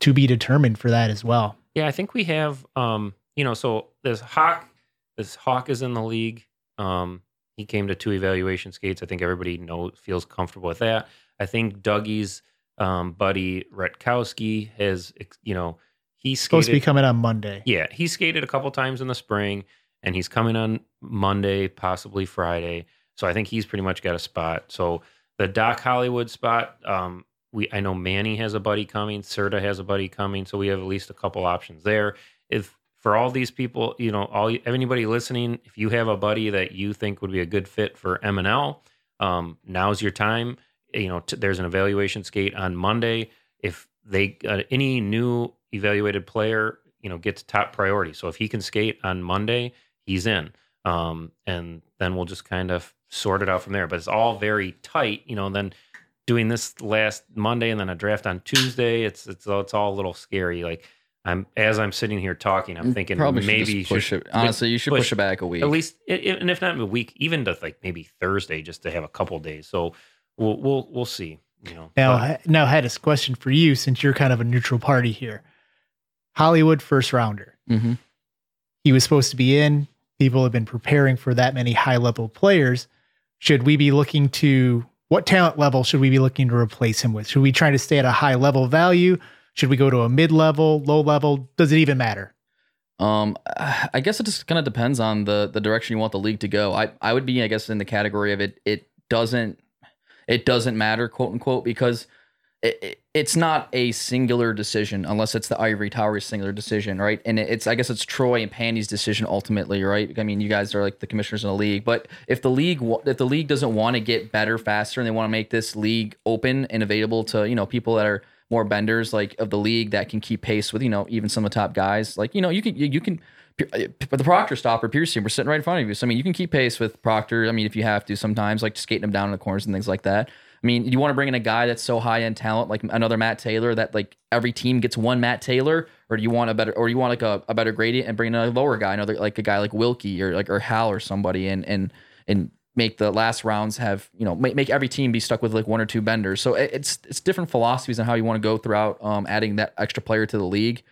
to be determined for that as well. Yeah, I think we have um, you know, so this Hawk this Hawk is in the league. Um, he came to two evaluation skates. I think everybody knows feels comfortable with that. I think Dougie's um, buddy Retkowski has you know, he's Supposed to be coming on Monday. Yeah, he skated a couple times in the spring and he's coming on Monday, possibly Friday. So I think he's pretty much got a spot. So the Doc Hollywood spot, um, we I know Manny has a buddy coming, Serta has a buddy coming, so we have at least a couple options there. If for all these people, you know, all anybody listening, if you have a buddy that you think would be a good fit for M and L, um, now's your time. You know, t- there's an evaluation skate on Monday. If they uh, any new evaluated player, you know, gets top priority. So if he can skate on Monday, he's in. Um, and then we'll just kind of sort it out from there. But it's all very tight, you know. Then doing this last Monday and then a draft on Tuesday, it's it's it's all a little scary. Like I'm as I'm sitting here talking, I'm thinking Probably maybe you push should it. Honestly, you should push, push- it back a week. at least, and if not a week, even to like maybe Thursday, just to have a couple days. So we'll we'll we'll see. You know, Now, I- now I had a question for you since you're kind of a neutral party here. Hollywood first rounder. hmm He was supposed to be in. People have been preparing for that many high level players. Should we be looking to what talent level should we be looking to replace him with? Should we try to stay at a high level value? Should we go to a mid level, low level? Does it even matter? Um, I guess it just kind of depends on the the direction you want the league to go. I I would be, I guess, in the category of it. It doesn't it doesn't matter, quote unquote, because it, it, it's not a singular decision unless it's the Ivory Towers singular decision, right? And it's I guess it's Troy and Pandy's decision ultimately, right? I mean, you guys are like the commissioners in the league, but if the league if the league doesn't want to get better faster and they want to make this league open and available to you know people that are more benders like of the league that can keep pace with you know even some of the top guys, like you know you can you, you can. But the Proctor stopper, Piercy, we're sitting right in front of you. So I mean, you can keep pace with Proctor. I mean, if you have to, sometimes like skating him down in the corners and things like that. I mean, you want to bring in a guy that's so high end talent, like another Matt Taylor, that like every team gets one Matt Taylor, or do you want a better, or do you want like a, a better gradient and bring in a lower guy, another like a guy like Wilkie or like or Hal or somebody, and and and make the last rounds have you know make, make every team be stuck with like one or two benders. So it, it's it's different philosophies on how you want to go throughout um, adding that extra player to the league.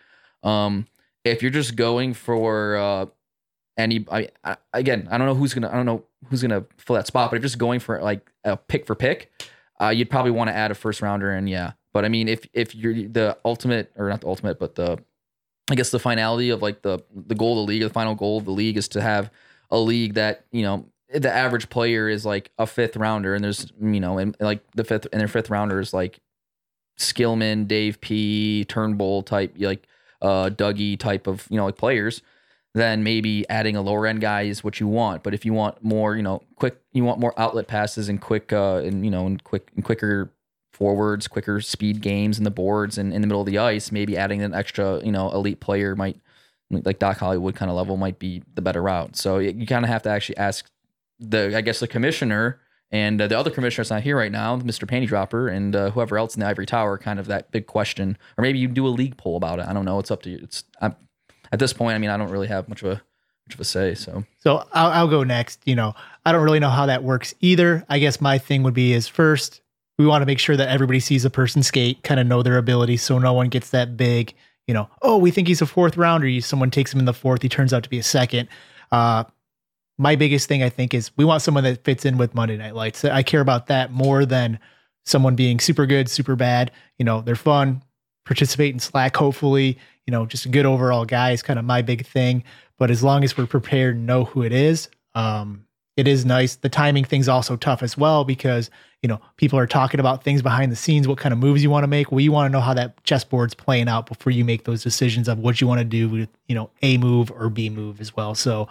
Um, if you're just going for uh, any, I, I, again, I don't know who's gonna, I don't know who's gonna fill that spot, but if you're just going for like a pick for pick uh, you'd probably want to add a first rounder and yeah. But I mean, if if you're the ultimate or not the ultimate, but the I guess the finality of like the the goal of the league, the final goal of the league is to have a league that you know the average player is like a fifth rounder, and there's you know and like the fifth and their fifth rounder is like Skillman, Dave P, Turnbull type like uh Dougie type of you know like players then maybe adding a lower end guy is what you want. But if you want more, you know, quick, you want more outlet passes and quick, uh, and you know, and quick and quicker forwards, quicker speed games in the boards and in the middle of the ice, maybe adding an extra, you know, elite player might, like Doc Hollywood kind of level might be the better route. So you kind of have to actually ask the, I guess the commissioner and uh, the other commissioner's not here right now, Mr. Panty Dropper, and uh, whoever else in the ivory tower, kind of that big question, or maybe you do a league poll about it. I don't know. It's up to you. It's I'm, at this point, I mean, I don't really have much of a much of a say. So, so I'll, I'll go next. You know, I don't really know how that works either. I guess my thing would be is first we want to make sure that everybody sees a person skate, kind of know their ability, so no one gets that big. You know, oh, we think he's a fourth rounder. Someone takes him in the fourth, he turns out to be a second. Uh, my biggest thing I think is we want someone that fits in with Monday Night Lights. I care about that more than someone being super good, super bad. You know, they're fun, participate in Slack, hopefully you know, just a good overall guy is kind of my big thing. But as long as we're prepared and know who it is, um, it is nice. The timing thing's also tough as well because, you know, people are talking about things behind the scenes, what kind of moves you want to make. Well, you want to know how that chessboard's playing out before you make those decisions of what you want to do with, you know, A move or B move as well. So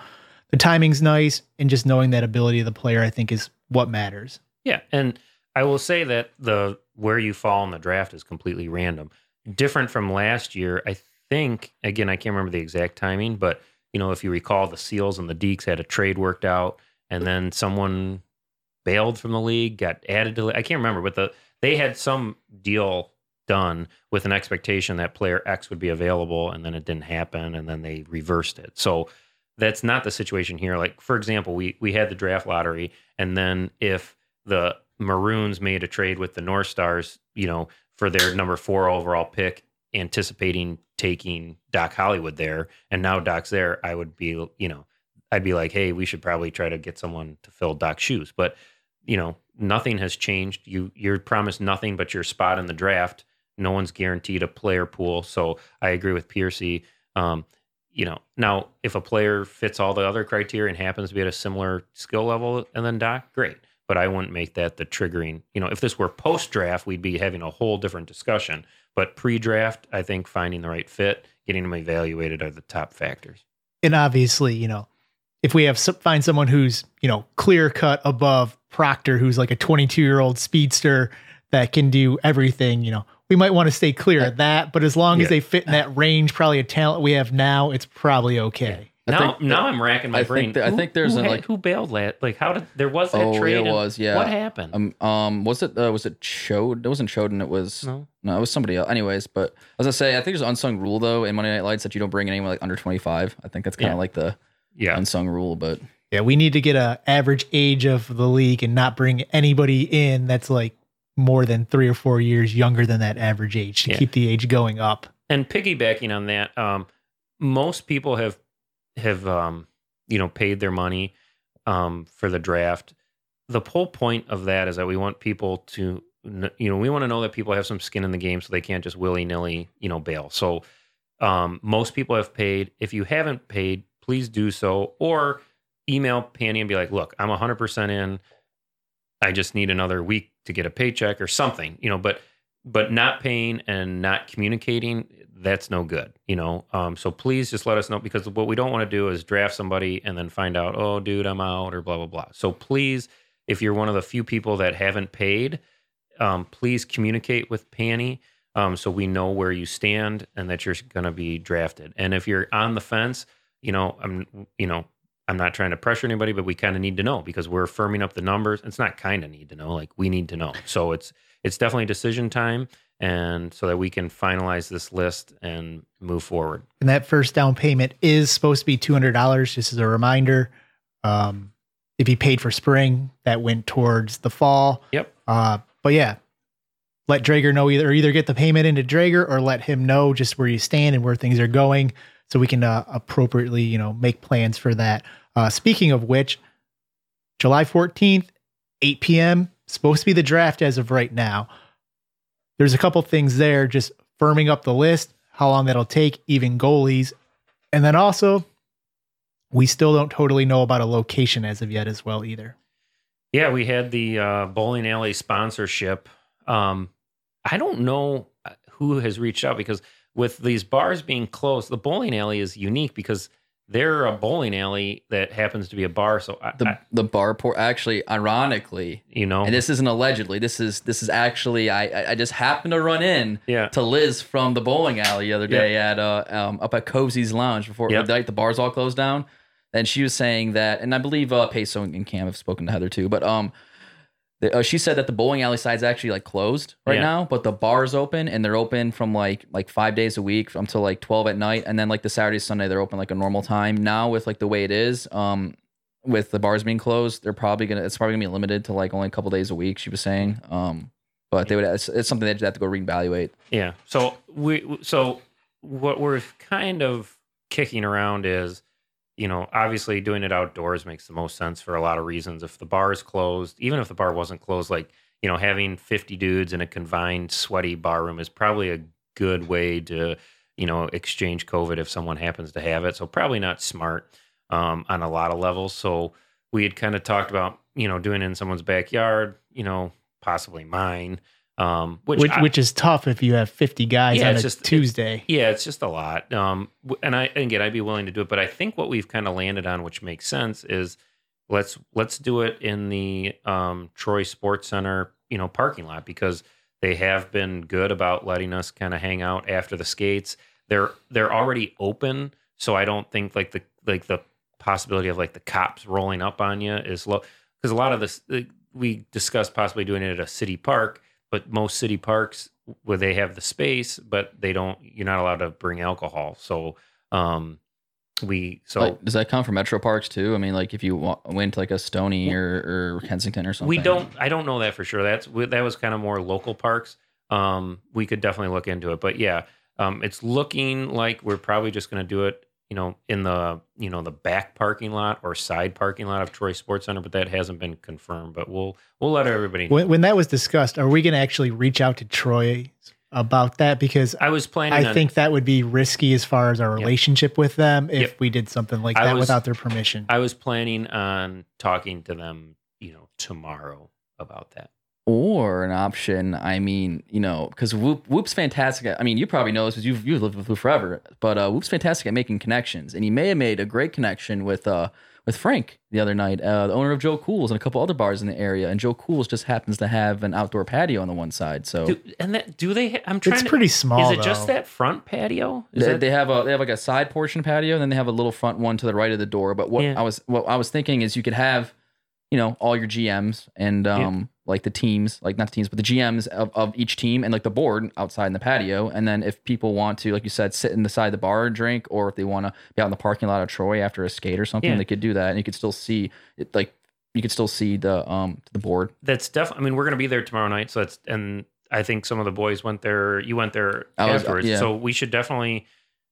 the timing's nice and just knowing that ability of the player, I think, is what matters. Yeah. And I will say that the where you fall in the draft is completely random. Different from last year. I think again, I can't remember the exact timing, but you know, if you recall, the Seals and the Deeks had a trade worked out, and then someone bailed from the league, got added to. I can't remember, but the they had some deal done with an expectation that player X would be available, and then it didn't happen, and then they reversed it. So that's not the situation here. Like for example, we we had the draft lottery, and then if the Maroons made a trade with the North Stars, you know, for their number four overall pick, anticipating taking Doc Hollywood there, and now Doc's there, I would be, you know, I'd be like, hey, we should probably try to get someone to fill Doc's shoes. But you know, nothing has changed. You you're promised nothing but your spot in the draft. No one's guaranteed a player pool. So I agree with Piercy. Um, you know, now if a player fits all the other criteria and happens to be at a similar skill level and then Doc, great. But I wouldn't make that the triggering. You know, if this were post draft, we'd be having a whole different discussion. But pre-draft, I think finding the right fit, getting them evaluated are the top factors. And obviously, you know, if we have find someone who's you know clear cut above Proctor, who's like a 22 year old speedster that can do everything, you know, we might want to stay clear of that. But as long yeah. as they fit in that range, probably a talent we have now, it's probably okay. now, think, now I'm racking my I brain. Think I think there's who, a, had, like who bailed last. Like how did there was that oh, trade? it was yeah. What happened? Um, um was it uh, was it Chode? It wasn't Choden. It was no, no, it was somebody else. Anyways, but as I say I think there's an unsung rule though in Monday Night Lights that you don't bring anyone like under 25. I think that's kind of Yeah. like the yeah, unsung rule, but Yeah, we need to get a average age of the league and not bring anybody in that's like more than three or four years younger than that average age to Yeah. keep the age going up. and piggybacking on that, um, most people have have um, you know paid their money um, for the draft. The whole point of that is that we want people to you know we want to know that people have some skin in the game, so they can't just willy nilly you know bail. So Um, most people have paid. If you haven't paid, please do so, or email Penny and be like, "Look, I'm 100% in. I just need another week to get a paycheck or something." You know, but but not paying and not communicating that's no good you know um, so please just let us know because what we don't want to do is draft somebody and then find out oh dude i'm out or blah blah blah so please if you're one of the few people that haven't paid um, please communicate with Panny um, so we know where you stand and that you're going to be drafted and if you're on the fence you know i'm you know i'm not trying to pressure anybody but we kind of need to know because we're firming up the numbers it's not kind of need to know like we need to know so it's it's definitely decision time and so that we can finalize this list and move forward. And that first down payment is supposed to be two hundred dollars, just as a reminder. Um, if you paid for spring, that went towards the fall. Yep. Uh, but yeah, let Drager know either or either get the payment into Drager or let him know just where you stand and where things are going, so we can uh, appropriately, you know, make plans for that. Uh, speaking of which, July fourteenth, eight p.m. supposed to be the draft as of right now there's a couple things there, just firming up the list, how long that'll take, even goalies. And then also, we still don't totally know about a location as of yet as well either. Yeah, we had the uh, bowling alley sponsorship. Um, I don't know who has reached out because with these bars being closed, the bowling alley is unique because they're a bowling alley that happens to be a bar. So I, the I, the bar port actually, ironically, you know, and this isn't allegedly. This is this is actually I I- just happened to run in yeah, to Liz from the bowling alley the other day at uh um up at Cozy's Lounge before Yep. the the bars all closed down. And she was saying that, and I believe uh, Peso and Cam have spoken to Heather too. But um, the, uh, she said that the bowling alley side's actually like closed right Yeah. now, but the bar's open, and they're open from like like five days a week until like twelve at night, and then like the Saturday Sunday they're open like a normal time. Now with like the way it is, um, with the bars being closed, they're probably gonna it's probably gonna be limited to like only a couple days a week. She was saying, um, but they would it's, it's something they'd have to go reevaluate. yeah. So we so what we're kind of kicking around is, you know, obviously doing it outdoors makes the most sense for a lot of reasons. If the bar is closed, even if the bar wasn't closed, like you know, having fifty dudes in a confined, sweaty bar room is probably a good way to you know exchange COVID if someone happens to have it. So probably not smart um, on a lot of levels. So we had kind of talked about you know doing it in someone's backyard, you know, possibly mine. Um, which Which I- which is tough if you have 50 guys Yeah, on a just- it- Tuesday. yeah, it's just a lot. Um, and I and again, I'd be willing to do it, but I think what we've kind of landed on, which makes sense, is let's let's do it in the um, Troy Sports Center, you know, parking lot because they have been good about letting us kind of hang out after the skates. They're they're already open, so I don't think like the like the possibility of like the cops rolling up on you is low because a lot of this we discussed possibly doing it at a city park, but most city parks where they have the space, but they don't. You're not allowed to bring alcohol. So, um, we so like, does that come from Metro Parks too? I mean, like if you wa- went to like a Stony or, or Kensington or something. we don't. I don't know that for sure. That's that was kind of more local parks. Um, we could definitely look into it, but yeah, um, it's looking like we're probably just going to do it. You know, in the you know the back parking lot or side parking lot of Troy Sports Center, but that hasn't been confirmed. But we'll we'll let everybody. know. When, when that was discussed, are we going to actually reach out to Troy about that? Because I was planning. I on, think that would be risky as far as our relationship with them if Yep. we did something like I that was- without their permission. I was planning on talking to them. You know, tomorrow about that. Or an option. I mean, you know, because Whoop Whoop's fantastic. At, I mean, you probably know this because you've you've lived with Whoop forever. But uh, Whoop's fantastic at making connections, and he may have made a great connection with uh with Frank the other night, uh, the owner of Joe Cool's and a couple other bars in the area. And Joe Cool's just happens to have an outdoor patio on the one side, so. Do, and that do they? Ha- I'm trying. it's to, pretty small. Is it just that front patio? Is They, that- they have a they have like a side portion patio, and then they have a little front one to the right of the door. But what Yeah. I was what I was thinking is you could have, you know, all your GMs and um like the teams, like not the teams, but the GMs of, of each team and like the board outside in the patio. And then if people want to, like you said, sit in the side of the bar and drink, or if they want to be out in the parking lot of Troy after a skate or something, Yeah. they could do that, and you could still see it, like you could still see the um the board. that's definitely. I mean, we're going to be there tomorrow night, so that's and I think some of the boys went there. You went there I was- afterwards, yeah. so we should definitely,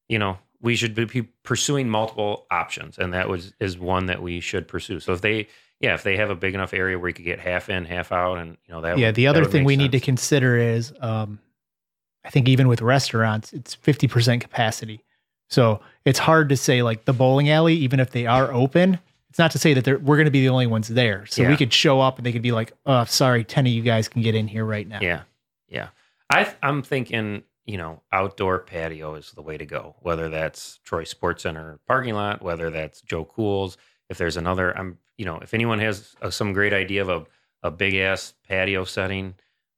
you know, we should be pursuing multiple options, and that was is one that we should pursue. So if they, yeah, if they have a big enough area where you could get half in, half out, and you know that. yeah, would- the other thing we need to consider is um, I think even with restaurants, it's 50% capacity. So it's hard to say like the bowling alley, even if they are open, it's not to say that they're, we're going to be the only ones there. So Yeah. we could show up and they could be like, oh, sorry, 10 of you guys can get in here right now. Yeah, yeah. I I'm thinking, you know, outdoor patio is the way to go. Whether that's Troy Sports Center parking lot, whether that's Joe Cool's. If there's another, I'm, you know, if anyone has uh, some great idea of a a big ass patio setting,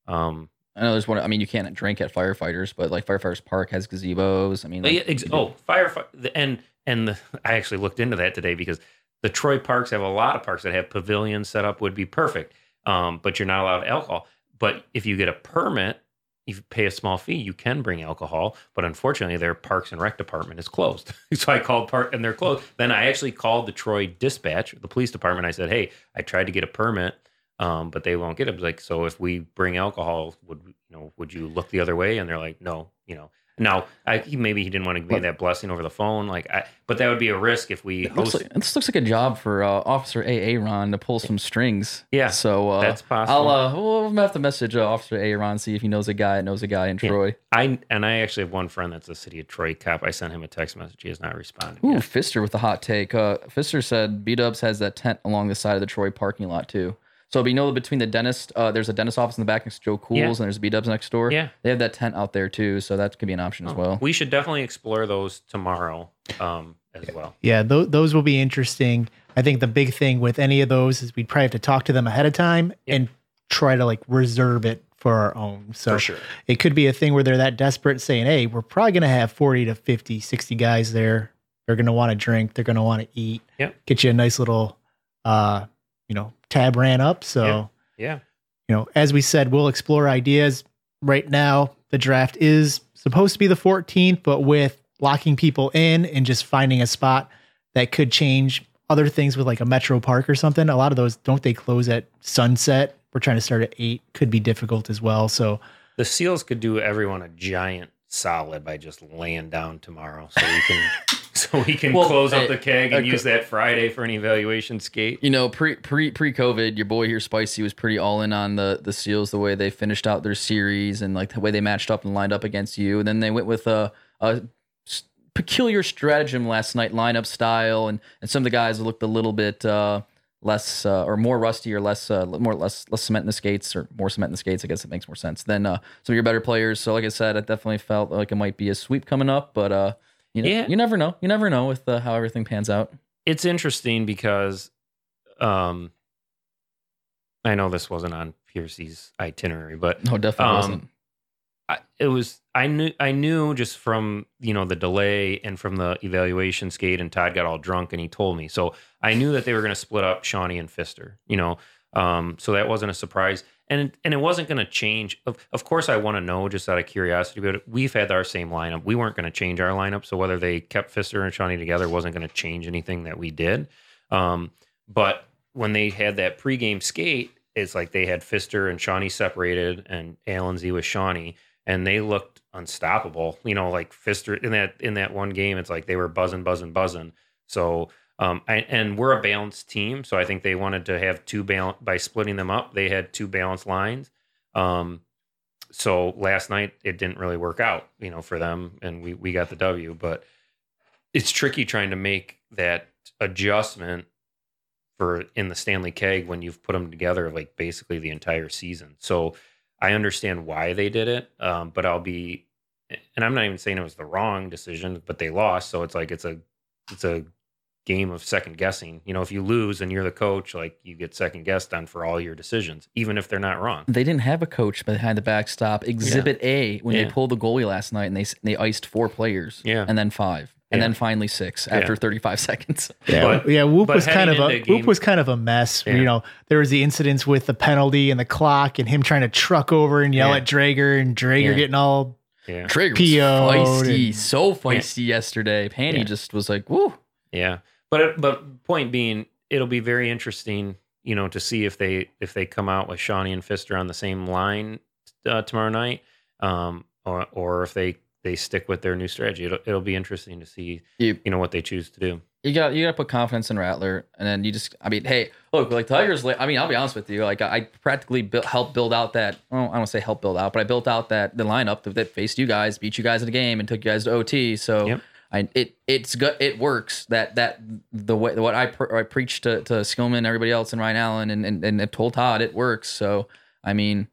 um, I know there's one. I mean, you can't drink at firefighters, but like firefighters park has gazebos. I mean, Oh, like, ex- oh, firefighter, and and the, I actually looked into that today because the Troy parks have a lot of parks that have pavilions set up would be perfect, um, but you're not allowed alcohol. But if you get a permit, you pay a small fee, you can bring alcohol. But unfortunately, their Parks and Rec department is closed. so I called park and they're closed. Then I actually called the Troy dispatch, the police department. I said, hey, I tried to get a permit. Um, but they won't get it. Like, so if we bring alcohol, would you know? Would you look the other way? And they're like, no, you know. Now, I, he, maybe he didn't want to give me that blessing over the phone, like, I, but that would be a risk if we looks host. like, this looks like a job for uh, Officer AA Ron to pull some strings. Yeah, So uh, that's possible. I'll uh, we'll have to message uh, Officer AA Ron see if he knows a guy that knows a guy in Yeah. Troy. I and I actually have one friend that's a city of Troy cop. I sent him a text message. He has not responded. Ooh, yet. Fister with the hot take. Uh, Fister said B Dubs has that tent along the side of the Troy parking lot too. So we know that between the dentist, uh, there's a dentist office in the back next to Joe Cool's, Yeah. and there's B Dubs next door. Yeah. they have that tent out there too, so that could be an option as Oh, well. We should definitely explore those tomorrow um, as well. Yeah, th- those will be interesting. I think the big thing with any of those is we'd probably have to talk to them ahead of time Yep. and try to like reserve it for our own. So For sure. it could be a thing where they're that desperate saying, hey, we're probably going to have 40 to 50, 60 guys there. They're going to want to drink. They're going to want to eat. Yep. Get you a nice little, uh, you know, tab ran up. So, Yeah. Yeah. you know, as we said, we'll explore ideas. Right now, the draft is supposed to be the 14th, but with locking people in and just finding a spot that could change other things with like a metro park or something. A lot of those don't they close at sunset? We're trying to start at eight. Could be difficult as well. So The Seals could do everyone a giant solid by just laying down tomorrow, so we can so we can Well, close up the keg and uh, use that Friday for an evaluation skate. You know, pre pre pre COVID, your boy here, Spicy, was pretty all in on the the Seals, the way they finished out their series and like the way they matched up and lined up against you. And then they went with a peculiar stratagem last night, lineup style, and and some of the guys looked a little bit uh, less uh, or more rusty or less uh, more less less cement in the skates or more cement in the skates. I guess it makes more sense than uh, some of your better players. So, like I said, I definitely felt like it might be a sweep coming up, but uh, you know, Yeah. you never know. You never know with uh, how everything pans out. It's interesting because um I know this wasn't on Piercy's itinerary, but No, definitely Um, wasn't. I, it was I knew I knew just from you know the delay and from the evaluation skate and Todd got all drunk and he told me so I knew that they were going to split up Shawnee and Fister you know um, so that wasn't a surprise and and it wasn't going to change of, of course I want to know just out of curiosity but we've had our same lineup we weren't going to change our lineup so whether they kept Fister and Shawnee together wasn't going to change anything that we did um, but when they had that pregame skate it's like they had Fister and Shawnee separated and Allen Z with Shawnee and they looked unstoppable. You know, like Fister in that in that one game, it's like they were buzzing, buzzing, buzzing. So, um, I, and we're a balanced team, so I think they wanted to have two balance by splitting them up. They had two balanced lines. Um, so last night it didn't really work out, you know, for them, and we we got the W. But it's tricky trying to make that adjustment for in the Stanley Keg when you've put them together like basically the entire season. So I understand why they did it, um, but I'll be, and I'm not even saying it was the wrong decision, but they lost, so it's like it's a it's a game of second guessing. You know, if you lose and you're the coach, like you get second guessed on for all your decisions, even if they're not wrong. They didn't have a coach behind the backstop. Exhibit A when Yeah. they pulled the goalie last night and they they iced four players. Yeah. and then five, and Yeah. then finally six Yeah. after 35 seconds. Yeah, But- yeah. Whoop was kind of a game- Whoop was kind of a mess. Yeah. You know, there was the incidents with the penalty and the clock, and him trying to truck over and yell Yeah. at Drager, and Drager Yeah. getting all Yeah, Drager feisty, and- so feisty yesterday. Panny Yeah. just was like, "Woo!" yeah. But but point being, it'll be very interesting, you know, to see if they if they come out with Shawnee and Fister on the same line uh, tomorrow night, um, or or if they they stick with their new strategy. It'll, it'll be interesting to see You- you know what they choose to do. you got you got to put confidence in Rattler, and then you just I mean, hey, look, like Tigers. I mean, I'll be honest with you. Like I practically built, helped build out that. Well, I don't want to say help build out, but I built out that the lineup that, that faced you guys, beat you guys in the game, and took you guys to OT. So. Yep. I, it it's good it works. That that the way what I, pre- I preach to to Skillman and everybody else and Ryan Allen and and, and told Todd it works. So I mean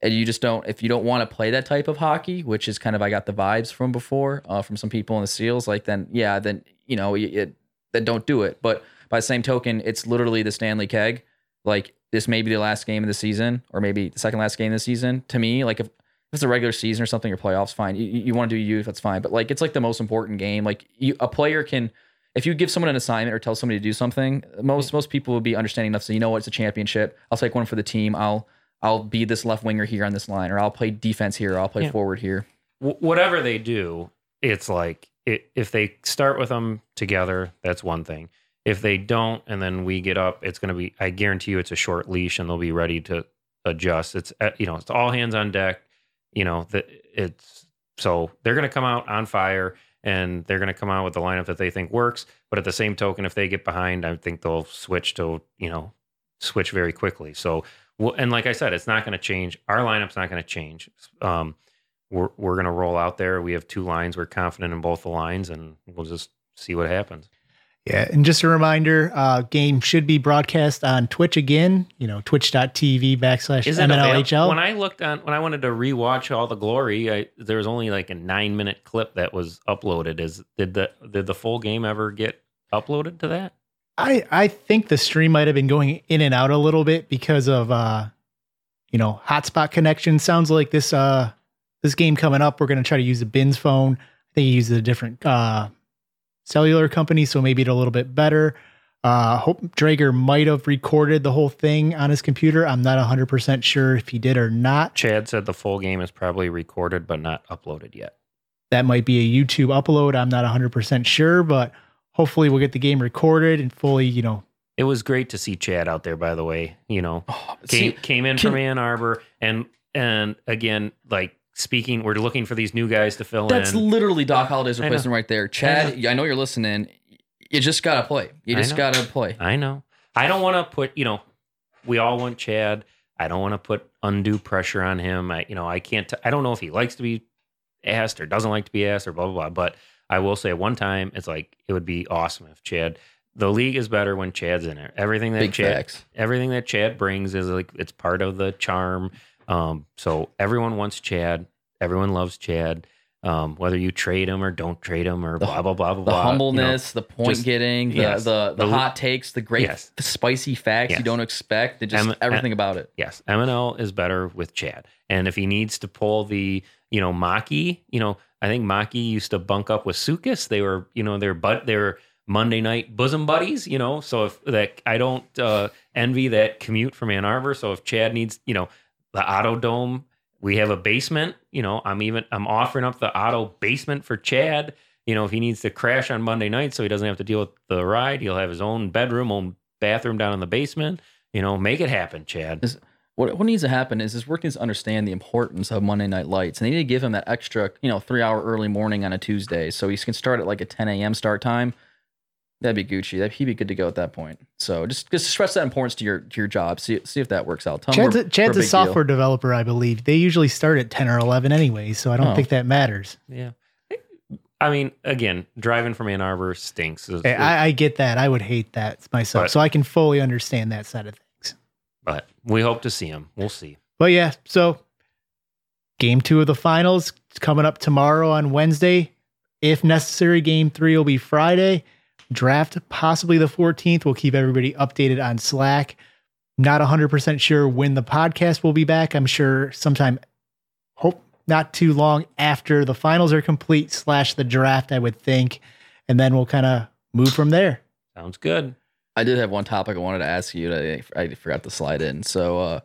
and you just don't if you don't want to play that type of hockey which is kind of I got the vibes from before uh, from some people in the Seals like then yeah then you know it, it then don't do it. But by the same token it's literally the Stanley keg. Like this may be the last game of the season or maybe the second last game of the season. To me like if if it's a regular season or something or playoffs, fine. You, you want to do you, that's fine. But like, it's like the most important game. Like, you, a player can, if you give someone an assignment or tell somebody to do something, most most people will be understanding enough. So you know what, it's a championship. I'll take one for the team. I'll I'll be this left winger here on this line, or I'll play defense here, or I'll play Yeah. forward here. Wh- whatever they do, it's like it, if they start with them together, that's one thing. If they don't, and then we get up, it's going to be. I guarantee you, it's a short leash, and they'll be ready to adjust. It's uh, you know, it's all hands on deck. You know that it's so they're going to come out on fire, and they're going to come out with the lineup that they think works. But at the same token, if they get behind, I think they'll switch to you know switch very quickly. So, and like I said, it's not going to change. Our lineup's not going to change. Um, we're we're going to roll out there. We have two lines. We're confident in both the lines, and we'll just see what happens. Yeah, and just a reminder, uh, game should be broadcast on Twitch again. You know, twitch.tv backslash Is MNLHL. When I looked on, when I wanted to rewatch all the glory, I, there was only like a nine minute clip that was uploaded. Is did the did the full game ever get uploaded to that? I I think the stream might have been going in and out a little bit because of uh you know hotspot connection. Sounds like this uh this game coming up, we're gonna try to use the Bins phone. I think he uses a different uh cellular company, so maybe it's a little bit better. Uh hope Drager might have recorded the whole thing on his computer. I'm not hundred percent sure if he did or not. Chad said the full game is probably recorded but not uploaded yet. That might be a YouTube upload. I'm not hundred percent sure, but hopefully we'll get the game recorded and fully, you know, It was great to see Chad out there. By the way, you know, came See, came in can- from Ann Arbor, and and again, like speaking, we're looking for these new guys to fill that's in. That's literally Doc Holliday's replacement right there. Chad, I know you're listening. You just gotta play. You just gotta play. I know. I don't want to put, you know, we all want Chad. I don't want to put undue pressure on him. I, you know, I can't, t- I don't know if he likes to be asked or doesn't like to be asked or blah, blah, blah. But I will say one time, it's like, it would be awesome if Chad, the league is better when Chad's in it. Everything that Big Chad, facts. everything that Chad brings is like, it's part of the charm. Um, so everyone wants Chad. Everyone loves Chad. Um, whether you trade him or don't trade him or The- blah, blah, blah, blah, The blah. you know. humbleness, the point just- getting, the, yes. the the The- hot takes, the great Yes. the spicy facts Yes. you don't expect. Just Em- everything about it. Yes, MNL is better with Chad. And if he needs to pull the, you know, Maki, you know, I think Maki used to bunk up with Sukas. They were, you know, they're but they were Monday night bosom buddies, you know. So if that I don't uh envy that commute from Ann Arbor. So if Chad needs, you know, the Auto Dome, we have a basement, you know, I'm even I'm offering up the auto basement for Chad. You know, if he needs to crash on Monday night so he doesn't have to deal with the ride, he'll have his own bedroom, own bathroom down in the basement. You know, make it happen, Chad. What, what needs to happen is his work needs to understand the importance of Monday Night Lights, and they need to give him that extra, you know, three hour early morning on a Tuesday, so he can start at like a 10 a.m. start time. That'd be Gucci. That he'd be good to go at that point. So just just stress that importance to your to your job. See see if that works out. Tell him Chad's we're- a, Chad's we're a big software developer, I believe. They usually start at 10 or 11 anyway, so I don't Oh. think that matters. Yeah. I mean, again, driving from Ann Arbor stinks. It's- Hey, I, I get that. I would hate that myself. But- so I can fully understand that side of things. but we hope to see him. We'll see. But yeah, so game two of the finals coming up tomorrow on Wednesday. If necessary, game three will be Friday. Draft possibly the 14th. We'll keep everybody updated on Slack. Not 100% sure when the podcast will be back. I'm sure sometime, hope not too long after the finals are complete, slash the draft, I would think. And then we'll kind of move from there. Sounds good. I did have one topic I wanted to ask you that I, I forgot to slide in. So, uh,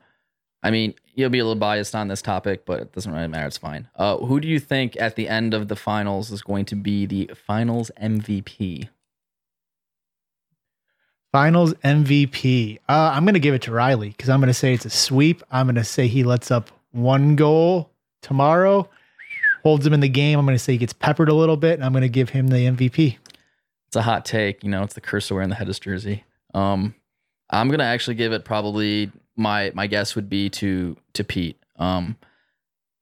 I mean, you'll be a little biased on this topic, but it doesn't really matter. It's fine. Uh, who do you think at the end of the finals is going to be the finals MVP? Finals MVP. Uh, I'm going to give it to Riley because I'm going to say it's a sweep. I'm going to say he lets up one goal tomorrow. holds him in the game. I'm going to say he gets peppered a little bit, and I'm going to give him the MVP. It's a hot take. You know, it's the curse of wearing the Hedges jersey. Um, I'm gonna actually give it probably my my guess would be to to Pete. Um,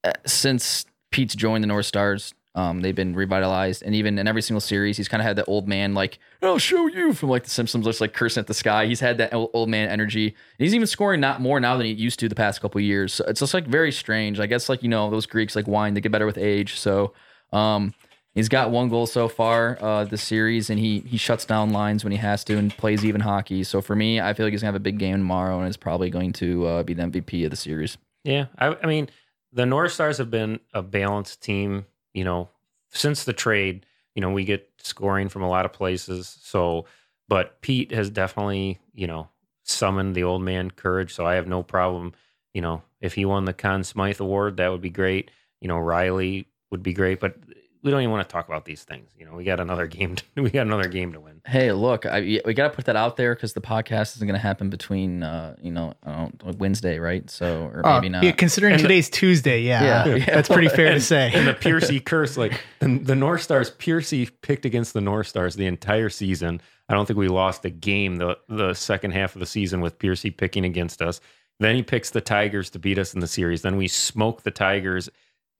uh, since Pete's joined the North Stars, um, they've been revitalized, and even in every single series, he's kind of had that old man like "I'll show you" from like The Simpsons, just like cursing at the sky. He's had that old, man energy. And he's even scoring not more now than he used to the past couple years. So it's just like very strange. I guess like you know those Greeks like wine, they get better with age. So um, he's got one goal so far uh, series, and he he shuts down lines when he has to and plays even hockey. So for me, I feel like he's gonna have a big game tomorrow, and is probably going to uh, be the MVP of the series. Yeah, I, I mean, the North Stars have been a balanced team. You know, since the trade, you know, we get scoring from a lot of places. So, but Pete has definitely, you know, summoned the old man courage. So I have no problem. You know, if he won the Conn Smythe Award, that would be great. You know, Riley would be great, but we don't even want to talk about these things. You know, we got another game. To, we got another game to win. Hey, look, I, we got to put that out there because the podcast isn't going to happen between, uh, you know, I don't know, Wednesday, right? So, or Uh, maybe not. yeah, considering And the- today's Tuesday, yeah, Yeah. that's pretty fair to say. And the Piercy curse, like the, the North Stars, Piercy picked against the North Stars the entire season. I don't think we lost a game the the second half of the season with Piercy picking against us. Then he picks the Tigers to beat us in the series. Then we smoke the Tigers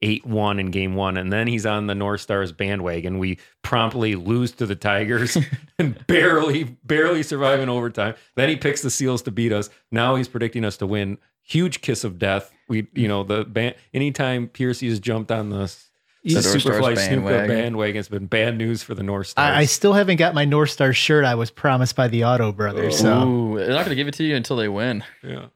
8 1 in game one. And then he's on the North Stars bandwagon. We promptly lose to the Tigers and barely, barely survive in overtime. Then he picks the Seals to beat us. Now he's predicting us to win. Huge kiss of death. We, you know, the band, anytime Piercy has jumped on the, the North Stars Superfly Snooker bandwagon. bandwagon, it's been bad news for the North Stars. I, I still haven't got my North Star shirt I was promised by the Auto Brothers. So Ooh, they're not going to give it to you until they win. yeah.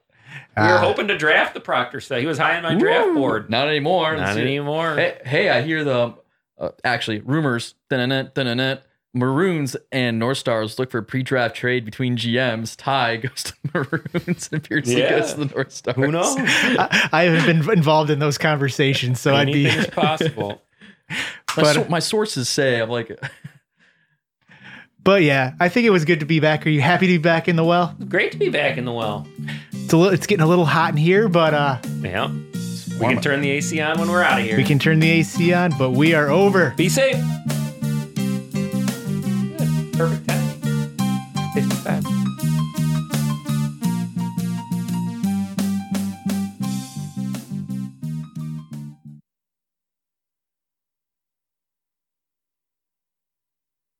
We were Ah. hoping to draft the Proctor stuff. He was high on my draft board. Not anymore. Not Let's anymore. Hey, hey, I hear the uh, actually rumors. Dun-dun-dun, dun-dun-dun. Maroons and North Stars look for a pre-draft trade between GMs. Ty goes to Maroons and Piercy Yeah. goes to the North Stars. Who knows? I, I haven't been involved in those conversations, so I'd be. Anything's possible. But- so- my sources say I'm like, But yeah, I think it was good to be back. Are you happy to be back in the well? Great to be back in the well. It's a little, it's getting a little hot in here, but uh, Yeah. We can turn the AC on when we're out of here. we can turn the AC on. But we are over. Be safe. Good. Perfect time. 55.